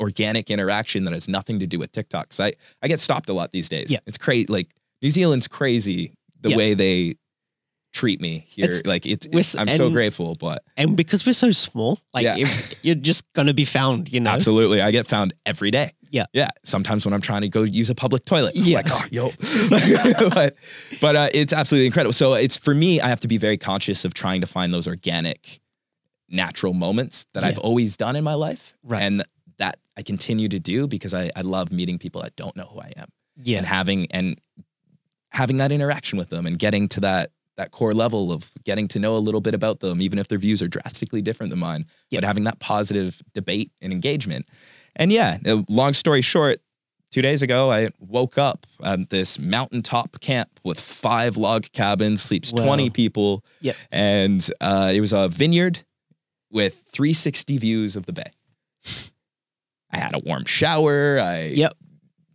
Speaker 2: organic interaction that has nothing to do with TikTok. Cause I, I get stopped a lot these days.
Speaker 1: Yeah.
Speaker 2: It's crazy. Like New Zealand's crazy the
Speaker 1: Yeah.
Speaker 2: way they treat me here.
Speaker 1: It's-
Speaker 2: like it's, it's- I'm so grateful, but
Speaker 1: And because we're so small, like
Speaker 2: Yeah.
Speaker 1: if- you're just gonna be found, you know.
Speaker 2: absolutely. I get found every day.
Speaker 1: Yeah.
Speaker 2: Yeah. Sometimes when I'm trying to go use a public toilet, I'm
Speaker 1: Yeah.
Speaker 2: like, oh, yo. but but uh, it's absolutely incredible. So it's for me, I have to be very conscious of trying to find those organic, natural moments that I've always done in my life.
Speaker 1: Right.
Speaker 2: And that I continue to do because I, I love meeting people that don't know who I am
Speaker 1: Yeah.
Speaker 2: and having and having that interaction with them and getting to that that core level of getting to know a little bit about them, even if their views are drastically different than mine,
Speaker 1: Yep.
Speaker 2: but having that positive debate and engagement. And yeah, uh, long story short, two days ago, I woke up at this mountaintop camp with five log cabins, sleeps
Speaker 1: Wow.
Speaker 2: 20 people.
Speaker 1: Yep.
Speaker 2: And uh, it was a vineyard with 360 views of the bay. I had a warm shower. I
Speaker 1: Yep.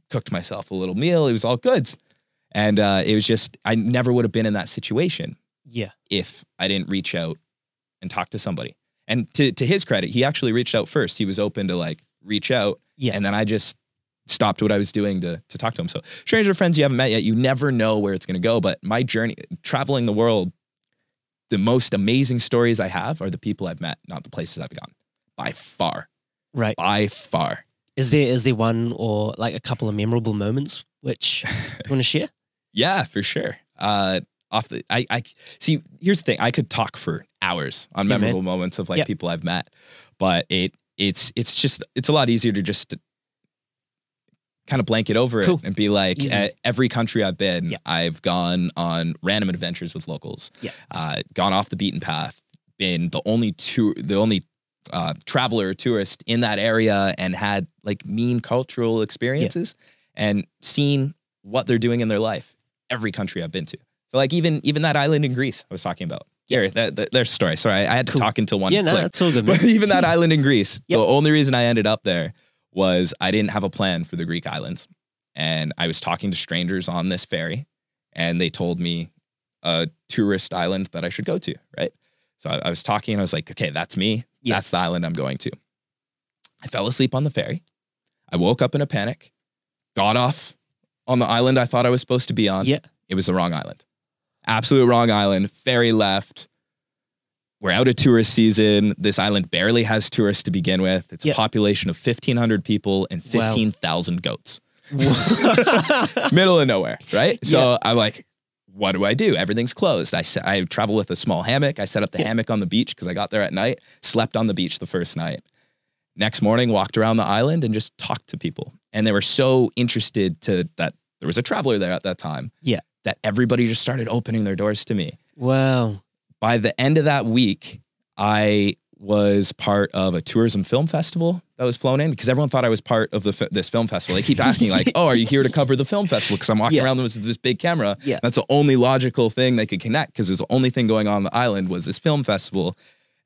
Speaker 2: cooked myself a little meal. It was all good. And uh, it was just, I never would have been in that situation
Speaker 1: Yeah.
Speaker 2: if I didn't reach out and talk to somebody. And to, to his credit, he actually reached out first. He was open to like reach out.
Speaker 1: Yeah.
Speaker 2: And then I just stopped what I was doing to, to talk to him. So, stranger friends you haven't met yet, you never know where it's going to go. But my journey, traveling the world, the most amazing stories I have are the people I've met, not the places I've gone. By far,
Speaker 1: Right.
Speaker 2: by far.
Speaker 1: Is there is there one or like a couple of memorable moments which you want to share?
Speaker 2: Yeah, for sure. Uh, off the, I, I see. Here's the thing: I could talk for hours on
Speaker 1: Yeah, man.
Speaker 2: memorable moments of like
Speaker 1: Yep.
Speaker 2: people I've met, but it, it's, it's just, it's a lot easier to just kind of blanket over
Speaker 1: Cool.
Speaker 2: it and be like, every country I've been,
Speaker 1: Yeah.
Speaker 2: I've gone on random adventures with locals.
Speaker 1: Yeah.
Speaker 2: uh, gone off the beaten path, been the only tour, the only uh, traveler or tourist in that area, and had like mean cultural experiences and seen what they're doing in their life. Every country I've been to. So like even even that island in Greece I was talking about. Here, that, that, there's a story. Sorry, I, I had to
Speaker 1: Cool.
Speaker 2: talk until one.
Speaker 1: yeah, no, that's all good.
Speaker 2: But even that island in Greece,
Speaker 1: Yep.
Speaker 2: the only reason I ended up there was I didn't have a plan for the Greek islands. And I was talking to strangers on this ferry, and they told me a tourist island that I should go to, right? So I, I was talking and I was like, okay, that's me.
Speaker 1: Yeah.
Speaker 2: That's the island I'm going to. I fell asleep on the ferry. I woke up in a panic, got off on the island I thought I was supposed to be on.
Speaker 1: Yeah.
Speaker 2: It was the wrong island. Absolute wrong island. Ferry left. We're out of tourist season. This island barely has tourists to begin with. It's
Speaker 1: Yeah.
Speaker 2: a population of 1,500 people and
Speaker 1: Wow.
Speaker 2: 15,000 goats. Middle of nowhere, right? So I'm like, what do I do? Everything's closed. I, I travel with a small hammock. I set up the
Speaker 1: Yeah.
Speaker 2: hammock on the beach because I got there at night, slept on the beach the first night. Next morning, walked around the island and just talked to people. And they were so interested to that there was a traveler there at that time.
Speaker 1: Yeah.
Speaker 2: That everybody just started opening their doors to me.
Speaker 1: wow.
Speaker 2: By the end of that week, I was part of a tourism film festival that was flown in because everyone thought I was part of the this film festival. They keep asking like, "Oh, are you here to cover the film festival?" Because I'm walking
Speaker 1: Yeah.
Speaker 2: around with this big camera.
Speaker 1: Yeah.
Speaker 2: That's the only logical thing they could connect because it was the only thing going on on the island was this film festival,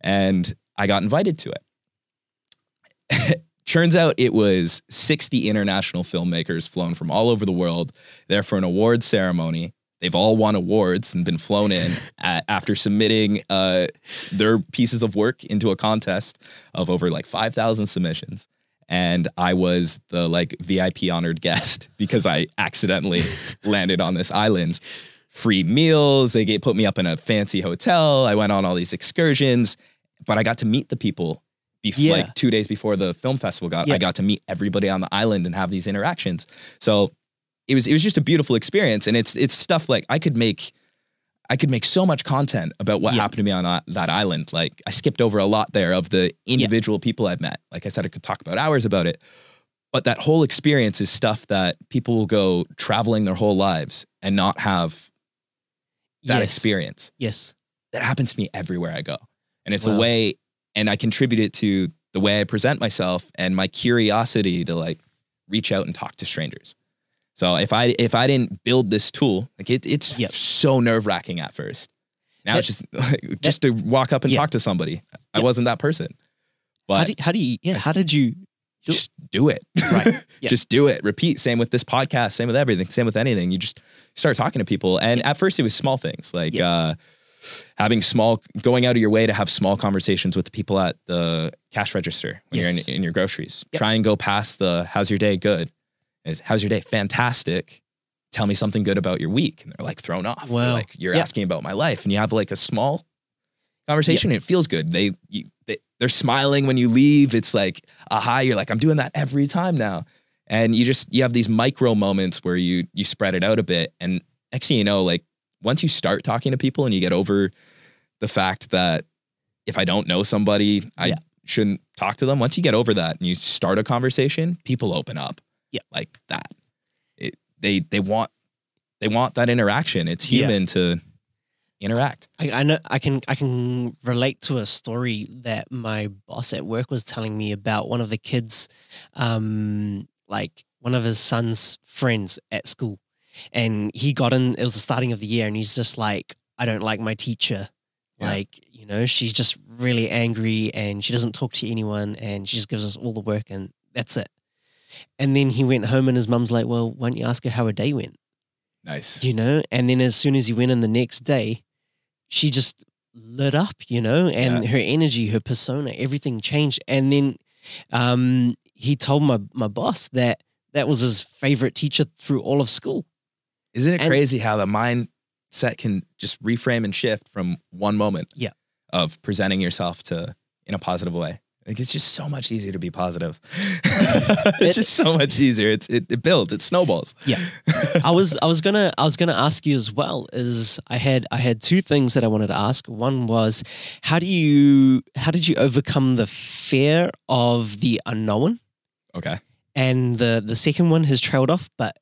Speaker 2: and I got invited to it. Turns out it was 60 international filmmakers flown from all over the world there for an award ceremony. They've all won awards and been flown in a after submitting uh, their pieces of work into a contest of over like 5,000 submissions. And I was the like VIP honored guest because I accidentally landed on this island. Free meals. They gave, put me up in a fancy hotel. I went on all these excursions, but I got to meet the people before,
Speaker 1: Yeah.
Speaker 2: like two days before the film festival got.
Speaker 1: Yeah.
Speaker 2: I got to meet everybody on the island and have these interactions. So it was it was just a beautiful experience, and it's it's stuff like I could make. I could make so much content about what
Speaker 1: Yeah.
Speaker 2: happened to me on that, that island. Like I skipped over a lot there of the individual people I've met. Like I said, I could talk about hours about it. but that whole experience is stuff that people will go traveling their whole lives and not have that
Speaker 1: yes.
Speaker 2: experience.
Speaker 1: Yes.
Speaker 2: That happens to me everywhere I go. And it's
Speaker 1: Wow.
Speaker 2: a way, and I contribute it to the way I present myself and my curiosity to like reach out and talk to strangers. So if I if I didn't build this tool, like it, it's
Speaker 1: Yep.
Speaker 2: so nerve wracking at first. Now
Speaker 1: That-
Speaker 2: it's just like, just to walk up and
Speaker 1: Yeah.
Speaker 2: talk to somebody. I wasn't that person, but
Speaker 1: how do how do you yeah?
Speaker 2: I
Speaker 1: How did you? do-
Speaker 2: just do it.
Speaker 1: Right. Yeah.
Speaker 2: just do it. Repeat. Same with this podcast. Same with everything. Same with anything. You just start talking to people. And at first, it was small things like uh, having small, going out of your way to have small conversations with the people at the cash register when
Speaker 1: Yes.
Speaker 2: you're in, in your groceries.
Speaker 1: Yep.
Speaker 2: Try and go past the "How's your day? Good." Is "How's your day? Fantastic." Tell me something good about your week, and they're like thrown off. They're Like you're
Speaker 1: Yeah.
Speaker 2: asking about my life, and you have like a small conversation. And it feels good. They, you, they they're smiling when you leave. It's like aha. You're like I'm doing that every time now and you just you have these micro moments where you you spread it out a bit and next thing you know like once you start talking to people and you get over the fact that if i don't know somebody i
Speaker 1: Yeah.
Speaker 2: shouldn't talk to them once you get over that and you start a conversation people open up
Speaker 1: Yeah.
Speaker 2: like that it, they they want they want that interaction it's
Speaker 1: Yeah.
Speaker 2: human to interact
Speaker 1: I, I know I can I can relate to a story that my boss at work was telling me about one of the kids, um, like one of his son's friends at school, and he got in. It was the starting of the year, and he's just like, I don't like my teacher.
Speaker 2: Yeah.
Speaker 1: Like you know, she's just really angry, and she doesn't talk to anyone, and she just gives us all the work, and that's it. And then he went home, and his mum's like, "Well, why don't you ask her how her day went?"
Speaker 2: nice
Speaker 1: you know and then as soon as he went in the next day she just lit up you know and
Speaker 2: Yeah.
Speaker 1: her energy her persona everything changed and then um he told my my boss that that was his favorite teacher through all of school
Speaker 2: isn't it
Speaker 1: And-
Speaker 2: crazy how the mindset can just reframe and shift from one moment
Speaker 1: Yeah.
Speaker 2: of presenting yourself to in a positive way like it's just so much easier to be positive
Speaker 1: It-
Speaker 2: it's just so much easier it's it, it builds it snowballs
Speaker 1: Yeah. I was I was gonna I was gonna ask you as well. Is I had I had two things that I wanted to ask. One was how do you how did you overcome the fear of the unknown?
Speaker 2: okay
Speaker 1: And the the second one has trailed off, but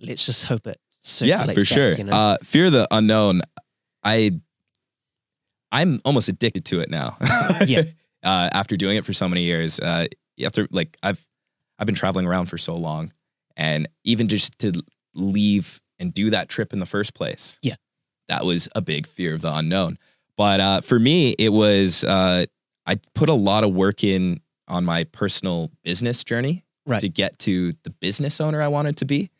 Speaker 1: let's just hope it.
Speaker 2: yeah for
Speaker 1: back,
Speaker 2: sure
Speaker 1: you know?
Speaker 2: uh fear the unknown i i'm almost addicted to it now
Speaker 1: Yeah.
Speaker 2: uh after doing it for so many years uh to like i've i've been traveling around for so long and even just to leave and do that trip in the first place
Speaker 1: Yeah.
Speaker 2: that was a big fear of the unknown but uh for me it was uh i put a lot of work in on my personal business journey
Speaker 1: Right.
Speaker 2: to get to the business owner i wanted to be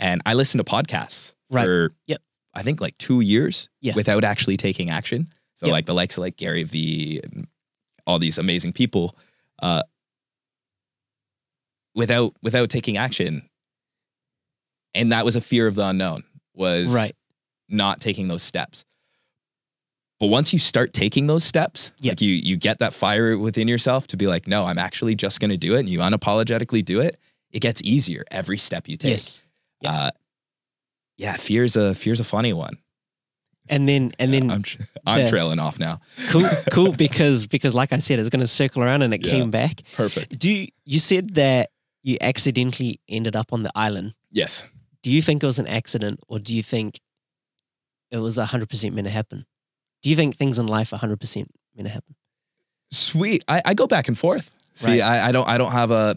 Speaker 2: and i listened to podcasts
Speaker 1: Right.
Speaker 2: for
Speaker 1: Yep.
Speaker 2: I think like two years
Speaker 1: Yeah.
Speaker 2: without actually taking action. So
Speaker 1: Yep.
Speaker 2: like the likes of like Gary Vee and all these amazing people, uh, without without taking action. And that was a fear of the unknown was
Speaker 1: Right.
Speaker 2: not taking those steps. But once you start taking those steps,
Speaker 1: Yep.
Speaker 2: like you you get that fire within yourself to be like, no, I'm actually just gonna do it, and you unapologetically do it, it gets easier every step you take.
Speaker 1: yes. Yep.
Speaker 2: Uh, yeah, fear's a fear's a funny one.
Speaker 1: And then and then
Speaker 2: I'm I'm
Speaker 1: the-
Speaker 2: trailing off now.
Speaker 1: cool cool because because like I said, it's gonna circle around and it
Speaker 2: Yeah.
Speaker 1: came back.
Speaker 2: Perfect.
Speaker 1: Do you you said that you accidentally ended up on the island.
Speaker 2: Yes.
Speaker 1: Do you think it was an accident or do you think it was hundred percent meant to happen? Do you think things in life are hundred percent meant to happen?
Speaker 2: Sweet. I, I go back and forth. See,
Speaker 1: Right.
Speaker 2: I, I don't I don't have a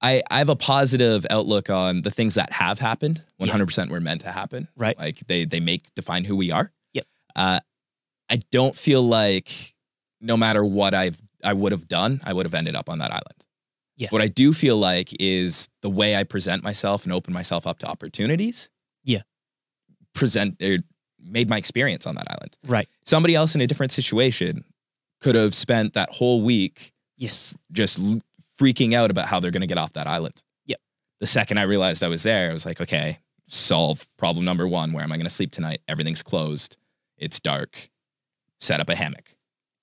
Speaker 2: I, I have a positive outlook on the things that have happened. Hundred percent were meant to happen.
Speaker 1: Right.
Speaker 2: Like they they make define who we are.
Speaker 1: Yep.
Speaker 2: Uh, I don't feel like no matter what I've I would have done, I would have ended up on that island.
Speaker 1: Yeah.
Speaker 2: What I do feel like is the way I present myself and open myself up to opportunities.
Speaker 1: Yeah.
Speaker 2: Present or made my experience on that island.
Speaker 1: Right.
Speaker 2: Somebody else in a different situation could have spent that whole week
Speaker 1: Yes.
Speaker 2: just freaking out about how they're going to get off that island.
Speaker 1: Yep.
Speaker 2: The second I realized I was there, I was like, okay, solve problem number one. Where am I going to sleep tonight? Everything's closed. It's dark. Set up a hammock.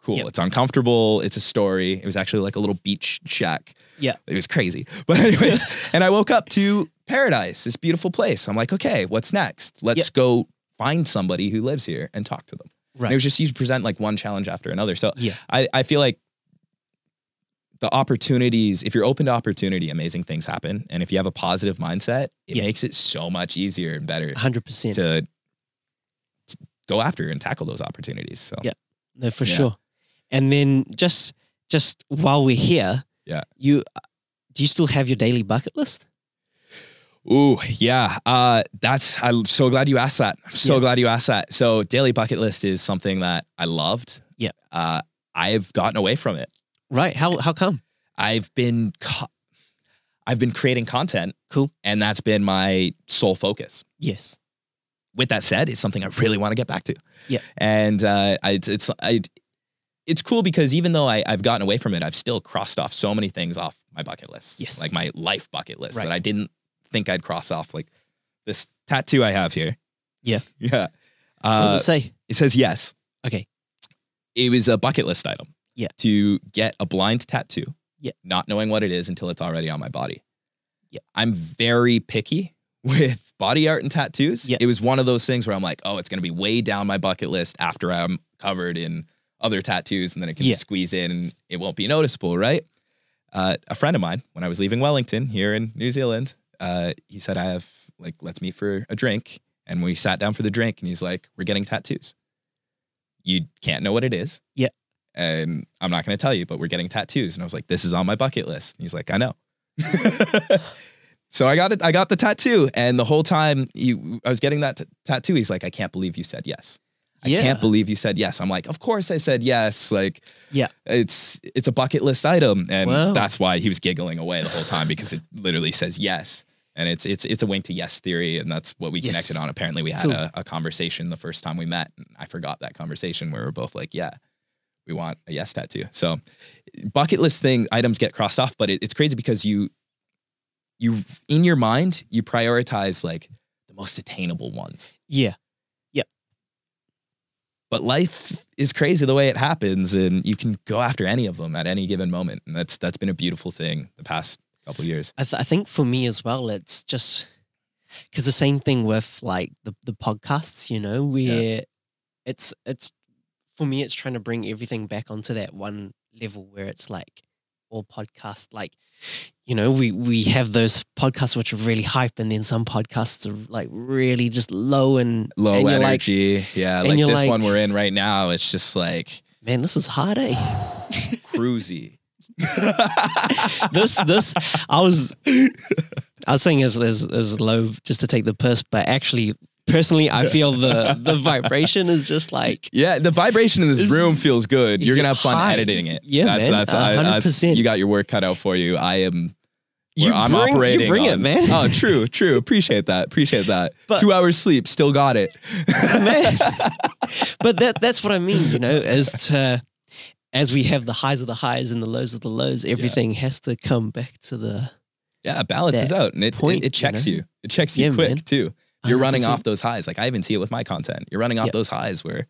Speaker 2: Cool.
Speaker 1: Yep.
Speaker 2: It's uncomfortable. It's a story. It was actually like a little beach shack.
Speaker 1: Yeah.
Speaker 2: It was crazy. But anyways, and I woke up to paradise, this beautiful place. I'm like, okay, what's next? Let's
Speaker 1: Yep.
Speaker 2: go find somebody who lives here and talk to them. And
Speaker 1: Right.
Speaker 2: it was just you present like one challenge after another. So
Speaker 1: Yeah.
Speaker 2: I, I feel like the opportunities, if you're open to opportunity, amazing things happen. And if you have a positive mindset, it
Speaker 1: Yeah.
Speaker 2: makes it so much easier and better
Speaker 1: 100%.
Speaker 2: to to go after and tackle those opportunities. So
Speaker 1: Yeah. No, for
Speaker 2: Yeah.
Speaker 1: sure. And then just just while we're here,
Speaker 2: Yeah.
Speaker 1: You do you still have your daily bucket list?
Speaker 2: Ooh, yeah. Uh, that's I'm so glad you asked that. I'm so
Speaker 1: Yeah.
Speaker 2: glad you asked that. So daily bucket list is something that I loved.
Speaker 1: Yeah.
Speaker 2: Uh, I've gotten away from it.
Speaker 1: Right. How how come?
Speaker 2: I've been co- I've been creating content.
Speaker 1: Cool.
Speaker 2: And that's been my sole focus.
Speaker 1: Yes.
Speaker 2: With that said, it's something I really want to get back to.
Speaker 1: Yeah.
Speaker 2: And uh, I, it's it's I, it's cool because even though I, I've gotten away from it, I've still crossed off so many things off my bucket list.
Speaker 1: Yes.
Speaker 2: Like my life bucket list
Speaker 1: Right.
Speaker 2: that I didn't think I'd cross off. Like this tattoo I have here.
Speaker 1: Yeah.
Speaker 2: Yeah.
Speaker 1: What
Speaker 2: Uh,
Speaker 1: does it say?
Speaker 2: it says yes.
Speaker 1: Okay.
Speaker 2: It was a bucket list item.
Speaker 1: Yeah.
Speaker 2: To get a blind tattoo.
Speaker 1: Yeah.
Speaker 2: Not knowing what it is until it's already on my body.
Speaker 1: Yeah.
Speaker 2: I'm very picky with body art and tattoos.
Speaker 1: Yeah.
Speaker 2: It was one of those things where I'm like, oh, it's going to be way down my bucket list after I'm covered in other tattoos and then it can
Speaker 1: Yeah.
Speaker 2: squeeze in and it won't be noticeable, right? Uh, a friend of mine, when I was leaving Wellington here in New Zealand, uh, he said, I have, like, let's meet for a drink. And we sat down for the drink and he's like, we're getting tattoos. You can't know what it is.
Speaker 1: Yeah.
Speaker 2: And I'm not going to tell you, but we're getting tattoos. And I was like, this is on my bucket list. And he's like, I know. so I got it. I got the tattoo. And the whole time you, I was getting that t- tattoo, he's like, I can't believe you said yes. I
Speaker 1: Yeah.
Speaker 2: can't believe you said yes. I'm like, of course I said yes. Like,
Speaker 1: Yeah.
Speaker 2: it's it's a bucket list item, and that's why he was giggling away the whole time because it literally says yes, and it's it's it's a wink to yes theory, and that's what we
Speaker 1: Yes.
Speaker 2: connected on. Apparently, we had
Speaker 1: Cool.
Speaker 2: a, a conversation the first time we met, and I forgot that conversation where we are both like, yeah, we want a yes tattoo. So, bucket list thing items get crossed off, but it, it's crazy because you you in your mind you prioritize like the most attainable ones
Speaker 1: Yeah. Yep.
Speaker 2: But life is crazy the way it happens and you can go after any of them at any given moment and that's that's been a beautiful thing the past couple of years
Speaker 1: I, th- I think for me as well, it's just because the same thing with like the, the podcasts, you know, where it's it's for me, it's trying to bring everything back onto that one level where it's like all podcast, like you know, we we have those podcasts which are really hype, and then some podcasts are like really just low and
Speaker 2: low
Speaker 1: and you're like,
Speaker 2: energy yeah like this
Speaker 1: like-
Speaker 2: one we're in right now it's just like
Speaker 1: man, this is hard, eh?
Speaker 2: cruisy
Speaker 1: this this I was I was saying as as as low just to take the piss, but actually personally I feel the the vibration is just like
Speaker 2: yeah the vibration in this room feels good you're gonna have fun
Speaker 1: high.
Speaker 2: editing it
Speaker 1: Yeah,
Speaker 2: that's
Speaker 1: man,
Speaker 2: that's, I, that's
Speaker 1: 100%.
Speaker 2: you got your work cut out for you i am
Speaker 1: You
Speaker 2: I'm
Speaker 1: bring- you
Speaker 2: operating.
Speaker 1: bring it, man.
Speaker 2: Oh, true, true. Appreciate that. Appreciate that.
Speaker 1: But-
Speaker 2: Two hours sleep, still got it.
Speaker 1: man. but that that's what I mean, you know, as to as we have the highs of the highs and the lows of the lows, everything has to come back to the
Speaker 2: Yeah, it balances out and it,
Speaker 1: point,
Speaker 2: it, it checks
Speaker 1: know?
Speaker 2: you. It checks you
Speaker 1: Yeah,
Speaker 2: quick
Speaker 1: man.
Speaker 2: too. You're running
Speaker 1: 100%.
Speaker 2: off those highs. Like I even see it with my content. You're running off
Speaker 1: Yep.
Speaker 2: those highs where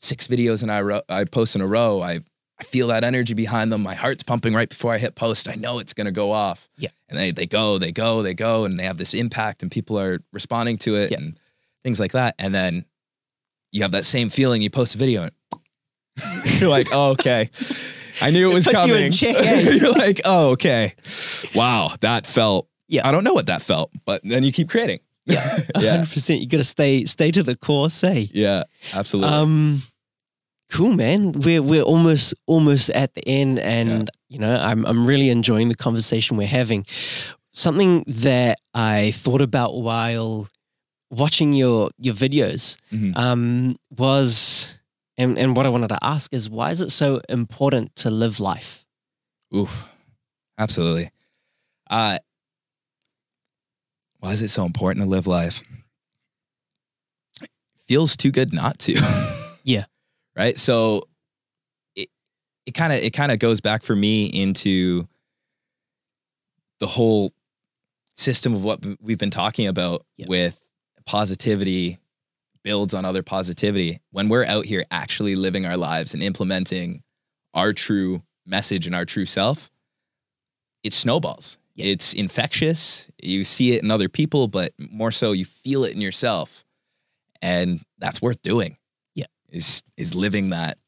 Speaker 2: six videos in I ro- I post in a row. I I feel that energy behind them. My heart's pumping right before I hit post. I know it's gonna go off.
Speaker 1: Yeah.
Speaker 2: And they they go, they go, they go, and they have this impact and people are responding to it
Speaker 1: Yeah.
Speaker 2: and things like that. And then you have that same feeling, you post a video and you're like, oh, okay. I knew it was
Speaker 1: puts you
Speaker 2: coming.
Speaker 1: eh?
Speaker 2: you're like, oh, okay. Wow, that felt
Speaker 1: Yeah.
Speaker 2: I don't know what that felt, but then you keep creating.
Speaker 1: Yeah.
Speaker 2: yeah.
Speaker 1: 100%. You got to stay stay to the core, say.
Speaker 2: Yeah, absolutely.
Speaker 1: Um, cool, man. We're we're almost almost at the end, and you know, I'm I'm really enjoying the conversation we're having. Something that I thought about while watching your your videos
Speaker 2: Mhm.
Speaker 1: um, was, and and what I wanted to ask is, why is it so important to live life?
Speaker 2: Oof. Absolutely. Uh why is it so important to live life? Feels too good not to.
Speaker 1: Yeah.
Speaker 2: Right? So it it kind of it kind of goes back for me into the whole system of what we've been talking about
Speaker 1: Yeah.
Speaker 2: with positivity builds on other positivity. When we're out here actually living our lives and implementing our true message and our true self, it snowballs. It's infectious. You see it in other people, but more so you feel it in yourself. And that's worth doing.
Speaker 1: Yeah.
Speaker 2: Is is living that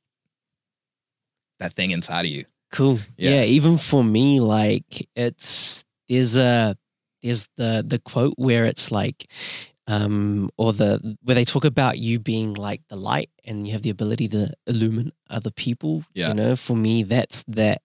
Speaker 2: that thing inside of you.
Speaker 1: Cool.
Speaker 2: Yeah.
Speaker 1: Yeah. Even for me, like it's there's a there's the the quote where it's like, um, or the where they talk about you being like the light and you have the ability to illumine other people.
Speaker 2: Yeah.
Speaker 1: You know, for me, that's that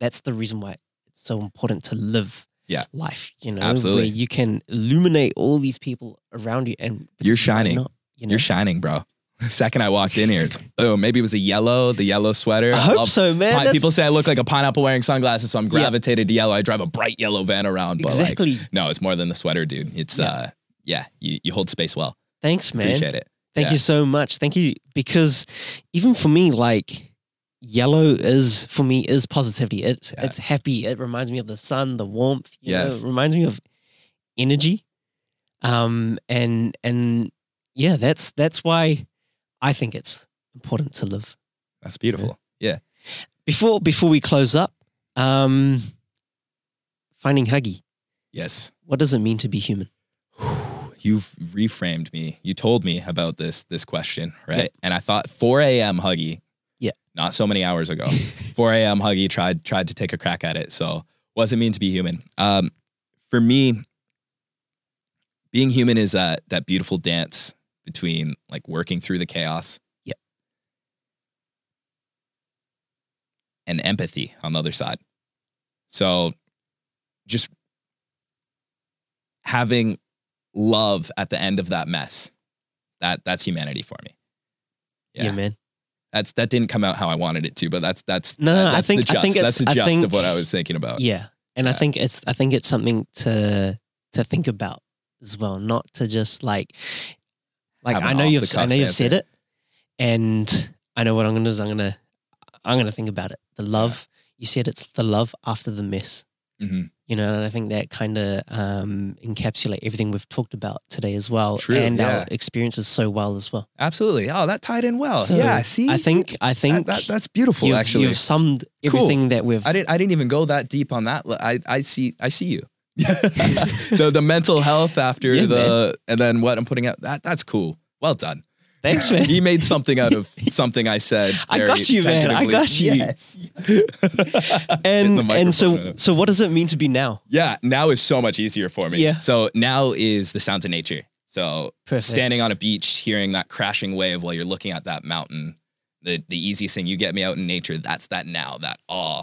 Speaker 1: that's the reason why so important to live.
Speaker 2: Yeah.
Speaker 1: Life, you know,
Speaker 2: Absolutely.
Speaker 1: where you can illuminate all these people around you, and
Speaker 2: You're shining.
Speaker 1: not, you know?
Speaker 2: You're shining, bro. The second I walked in here, it's like, oh, maybe it was the yellow, the yellow sweater.
Speaker 1: I hope
Speaker 2: love-
Speaker 1: so, man.
Speaker 2: people say I look like a pineapple wearing sunglasses, so I'm
Speaker 1: Yeah.
Speaker 2: gravitated to yellow. I drive a bright yellow van around, but like,
Speaker 1: exactly.
Speaker 2: no, it's more than the sweater, dude. It's
Speaker 1: Yeah.
Speaker 2: uh, yeah, you, you hold space well.
Speaker 1: Thanks, man.
Speaker 2: Appreciate it.
Speaker 1: Thank
Speaker 2: Yeah.
Speaker 1: you so much. Thank you because even for me, like yellow is for me is positivity. It's
Speaker 2: Yeah.
Speaker 1: it's happy. It reminds me of the sun, the warmth. You know,
Speaker 2: Yes.
Speaker 1: it reminds me of energy. Um and and yeah, that's that's why I think it's important to live.
Speaker 2: That's beautiful. Yeah.
Speaker 1: Before before we close up, um finding Huggie.
Speaker 2: Yes.
Speaker 1: What does it mean to be human?
Speaker 2: You've reframed me. You told me about this this question, right?
Speaker 1: Yep.
Speaker 2: And I thought 4 a.m.
Speaker 1: Huggie.
Speaker 2: Not so many hours ago. 4 a.m. Huggie tried tried to take a crack at it. So what does it mean to be human? Um, for me, being human is that that beautiful dance between like working through the chaos.
Speaker 1: Yep.
Speaker 2: And empathy on the other side. So just having love at the end of that mess. That that's humanity for me.
Speaker 1: yeah,
Speaker 2: Yeah.
Speaker 1: man.
Speaker 2: That's that didn't come out how I wanted it to, but that's that's
Speaker 1: No,
Speaker 2: that-
Speaker 1: I
Speaker 2: that's
Speaker 1: think-
Speaker 2: the
Speaker 1: I
Speaker 2: gist.
Speaker 1: think
Speaker 2: that's the
Speaker 1: it's- I
Speaker 2: gist
Speaker 1: think-
Speaker 2: of what I was thinking about.
Speaker 1: Yeah. And I think it's I think it's something to to think about as well, not to just like like I know you've I know you've said it and I know what I'm gonna do is I'm gonna I'm gonna think about it. The love you said it's the love after the mess.
Speaker 2: Mhm.
Speaker 1: You know, and I think that kind of um, encapsulate everything we've talked about today as well,
Speaker 2: True,
Speaker 1: and
Speaker 2: yeah.
Speaker 1: our experiences so well as well.
Speaker 2: Absolutely. Oh, that tied in well.
Speaker 1: So
Speaker 2: yeah. See,
Speaker 1: I think I think
Speaker 2: that- that's beautiful.
Speaker 1: you've,
Speaker 2: actually,
Speaker 1: you've summed
Speaker 2: Cool.
Speaker 1: everything that we've.
Speaker 2: I didn't. I didn't even go that deep on that. I I see. I see you. the the mental health after
Speaker 1: Yeah,
Speaker 2: the and then what I'm putting out. That that's cool. Well done.
Speaker 1: Thanks, man.
Speaker 2: he made something out of something I said.
Speaker 1: I got you, man. I got you.
Speaker 2: Yes.
Speaker 1: and and so so what does it mean to be now?
Speaker 2: Yeah, now is so much easier for me.
Speaker 1: Yeah.
Speaker 2: So now is the sounds of nature. So
Speaker 1: Perfect.
Speaker 2: standing on a beach, hearing that crashing wave while you're looking at that mountain, the the easiest thing you get me out in nature. That's that now, that awe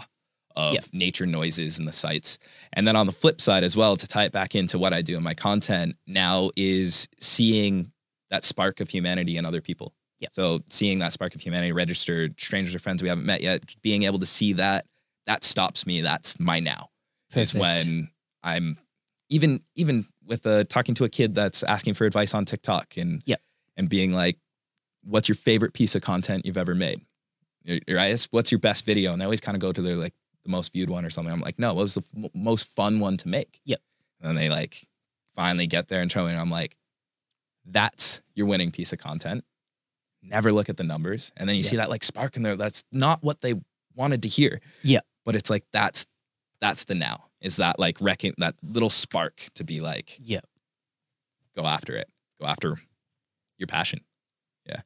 Speaker 2: of
Speaker 1: Yeah.
Speaker 2: nature noises and the sights. And then on the flip side as well, to tie it back into what I do in my content now is seeing that spark of humanity in other people.
Speaker 1: Yeah.
Speaker 2: So seeing that spark of humanity registered, strangers or friends we haven't met yet, being able to see that, that stops me. That's my now
Speaker 1: Perfect.
Speaker 2: when I'm even even with a, talking to a kid that's asking for advice on TikTok and
Speaker 1: Yep.
Speaker 2: and being like, "What's your favorite piece of content you've ever made?" Or- or I ask, "What's your best video?" And they always kind of go to their like the most viewed one or something. I'm like, "No, what was the f- most fun one to make?"
Speaker 1: Yep.
Speaker 2: And then they like finally get there and show me, and I'm like, "That's your winning piece of content." Never look at the numbers, and then you
Speaker 1: Yeah.
Speaker 2: see that like spark in there. That's not what they wanted to hear.
Speaker 1: Yeah.
Speaker 2: But it's like that's that's the now is that like wrecking that little spark to be like
Speaker 1: yeah.
Speaker 2: go after it go after your passion Yeah.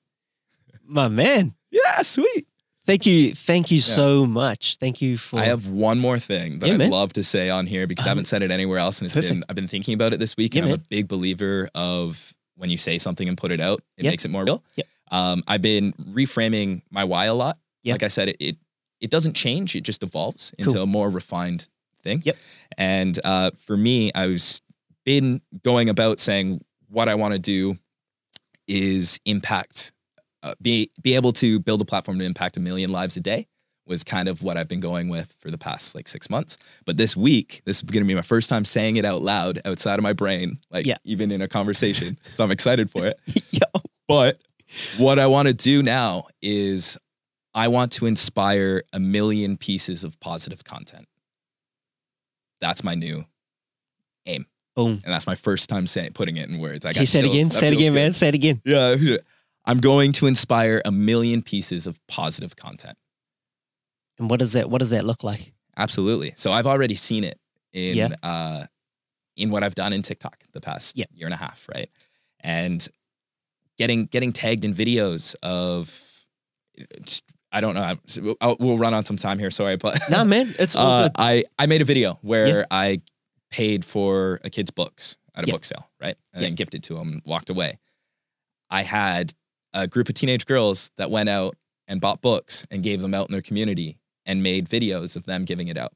Speaker 1: My man.
Speaker 2: yeah sweet
Speaker 1: Thank you. Thank you so much. Thank you for
Speaker 2: i have one more thing that
Speaker 1: Yeah,
Speaker 2: i'd
Speaker 1: man.
Speaker 2: love to say on here because i
Speaker 1: Um,
Speaker 2: haven't said it anywhere else and it's been i've been thinking about it this week
Speaker 1: Yeah,
Speaker 2: and i'm
Speaker 1: man.
Speaker 2: a big believer of when you say something and put it out it
Speaker 1: Yeah.
Speaker 2: makes it more real
Speaker 1: Yep.
Speaker 2: um, i've been reframing my why a lot
Speaker 1: Yeah.
Speaker 2: like i said it, it it doesn't change it just evolves
Speaker 1: Cool.
Speaker 2: into a more refined thing
Speaker 1: Yep.
Speaker 2: and uh, for me i was been going about saying what i want to do is impact uh, be be able to build a platform to impact a million lives a day was kind of what I've been going with for the past like six months. But this week, this is going to be my first time saying it out loud outside of my brain, like
Speaker 1: Yeah.
Speaker 2: even in a conversation. so I'm excited for it.
Speaker 1: Yo.
Speaker 2: But what I want to do now is I want to inspire a million pieces of positive content. That's my new aim.
Speaker 1: Boom.
Speaker 2: And that's my first time saying putting it in words. I
Speaker 1: Can you say it again? Say it again,
Speaker 2: good.
Speaker 1: man. Say it again.
Speaker 2: Yeah. I'm going to inspire a million pieces of positive content.
Speaker 1: And what does that what does that look like?
Speaker 2: Absolutely. So I've already seen it in
Speaker 1: Yeah.
Speaker 2: uh in what I've done in TikTok the past
Speaker 1: Yeah.
Speaker 2: year and a half, right? And getting getting tagged in videos of I don't know. I'm- I'll, we'll run on some time here. Sorry, but
Speaker 1: Nah, man, it's all
Speaker 2: uh,
Speaker 1: good.
Speaker 2: I I made a video where
Speaker 1: Yeah.
Speaker 2: I paid for a kid's books at a
Speaker 1: Yeah.
Speaker 2: book sale, right, and
Speaker 1: Yeah.
Speaker 2: then gifted to him, and walked away. I had a group of teenage girls that went out and bought books and gave them out in their community and made videos of them giving it out.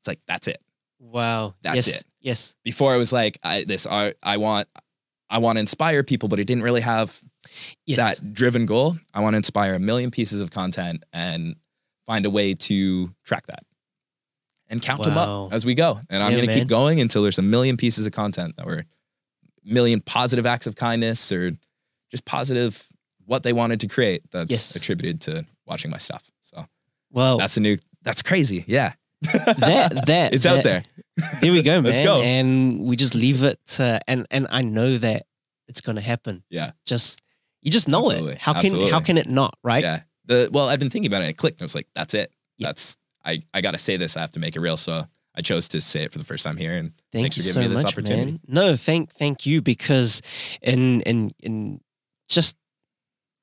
Speaker 2: It's like that's it.
Speaker 1: Wow.
Speaker 2: That's
Speaker 1: yes,
Speaker 2: it.
Speaker 1: Yes.
Speaker 2: Before I was like, I this art I want I want to inspire people, but it didn't really have
Speaker 1: Yes.
Speaker 2: that driven goal. I want to inspire a million pieces of content and find a way to track that and count them up as we go. And I'm
Speaker 1: Yeah,
Speaker 2: going to keep going until there's a million pieces of content that were million positive acts of kindness or just positive what they wanted to create that's
Speaker 1: Yes.
Speaker 2: attributed to watching my stuff. So
Speaker 1: Well,
Speaker 2: that's a new, that's crazy. Yeah.
Speaker 1: that that
Speaker 2: it's out there.
Speaker 1: Here we go, man.
Speaker 2: Let's go.
Speaker 1: And we just leave it to, and and I know that it's gonna happen.
Speaker 2: Yeah.
Speaker 1: Just you just know
Speaker 2: Absolutely.
Speaker 1: it. How can how can it not, right?
Speaker 2: Yeah. The, well, I've been thinking about it. It clicked. And I was like, that's it.
Speaker 1: Yeah.
Speaker 2: That's, I, I got to say this. I have to make it real. So I chose to say it for the first time here. And
Speaker 1: Thank
Speaker 2: Thanks
Speaker 1: you
Speaker 2: for
Speaker 1: so
Speaker 2: giving me this
Speaker 1: much,
Speaker 2: opportunity.
Speaker 1: man. No, thank thank you because in in in just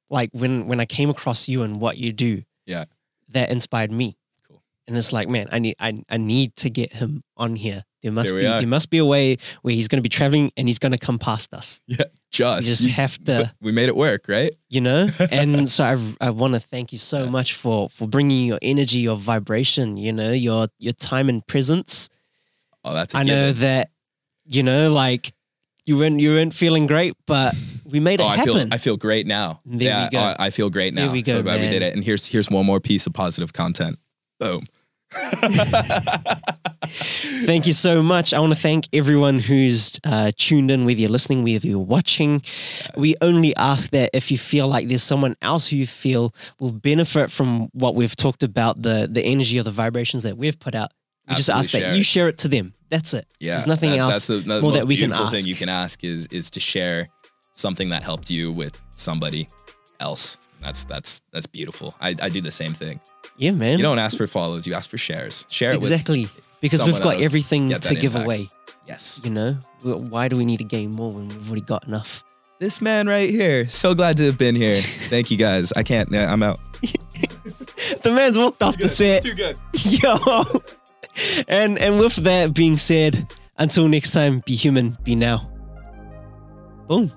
Speaker 1: like when when I came across you and what you do,
Speaker 2: Yeah.
Speaker 1: That inspired me.
Speaker 2: Cool.
Speaker 1: And it's like, man, I need I, I need to get him on here. There must be
Speaker 2: are.
Speaker 1: there must be a way where he's going to be traveling and he's going to come past us.
Speaker 2: Yeah, just,
Speaker 1: You just have to,
Speaker 2: we made it work, right?
Speaker 1: you know. And so I I want to thank you so
Speaker 2: Yeah.
Speaker 1: much for for bringing your energy, your vibration, you know, your your time and presence.
Speaker 2: Oh, that's a
Speaker 1: I know that you know, like you weren't you weren't feeling great, but we made it
Speaker 2: Oh, I feel
Speaker 1: happen.
Speaker 2: I feel great now.
Speaker 1: There
Speaker 2: yeah,
Speaker 1: we go.
Speaker 2: I, feel great now.
Speaker 1: There we go,
Speaker 2: so glad we did it. And here's here's one more piece of positive content. Boom.
Speaker 1: thank you so much. I want to thank everyone who's uh, tuned in, whether you're listening, whether you're watching. We only ask that if you feel like there's someone else who you feel will benefit from what we've talked about, the the energy or the vibrations that we've put out. We just ask that
Speaker 2: share
Speaker 1: you share it to them. That's it.
Speaker 2: Yeah,
Speaker 1: There's nothing
Speaker 2: that-
Speaker 1: else
Speaker 2: That's the, the
Speaker 1: more
Speaker 2: most
Speaker 1: that we can ask.
Speaker 2: thing you can ask is is to share something that helped you with somebody else. That's that's that's beautiful. I, I do the same thing.
Speaker 1: Yeah, man.
Speaker 2: You don't ask for follows, you ask for shares. Share it
Speaker 1: exactly because we've got everything to
Speaker 2: that
Speaker 1: give
Speaker 2: impact.
Speaker 1: away.
Speaker 2: yes.
Speaker 1: You know, why do we need to gain more when we've already got enough?
Speaker 2: This man right here. So glad to have been here. Thank you guys. I can't. I'm out.
Speaker 1: The man's walked off the set.
Speaker 2: Too good.
Speaker 1: Yo. And and with that being said, until next time, be human, be now. Boom.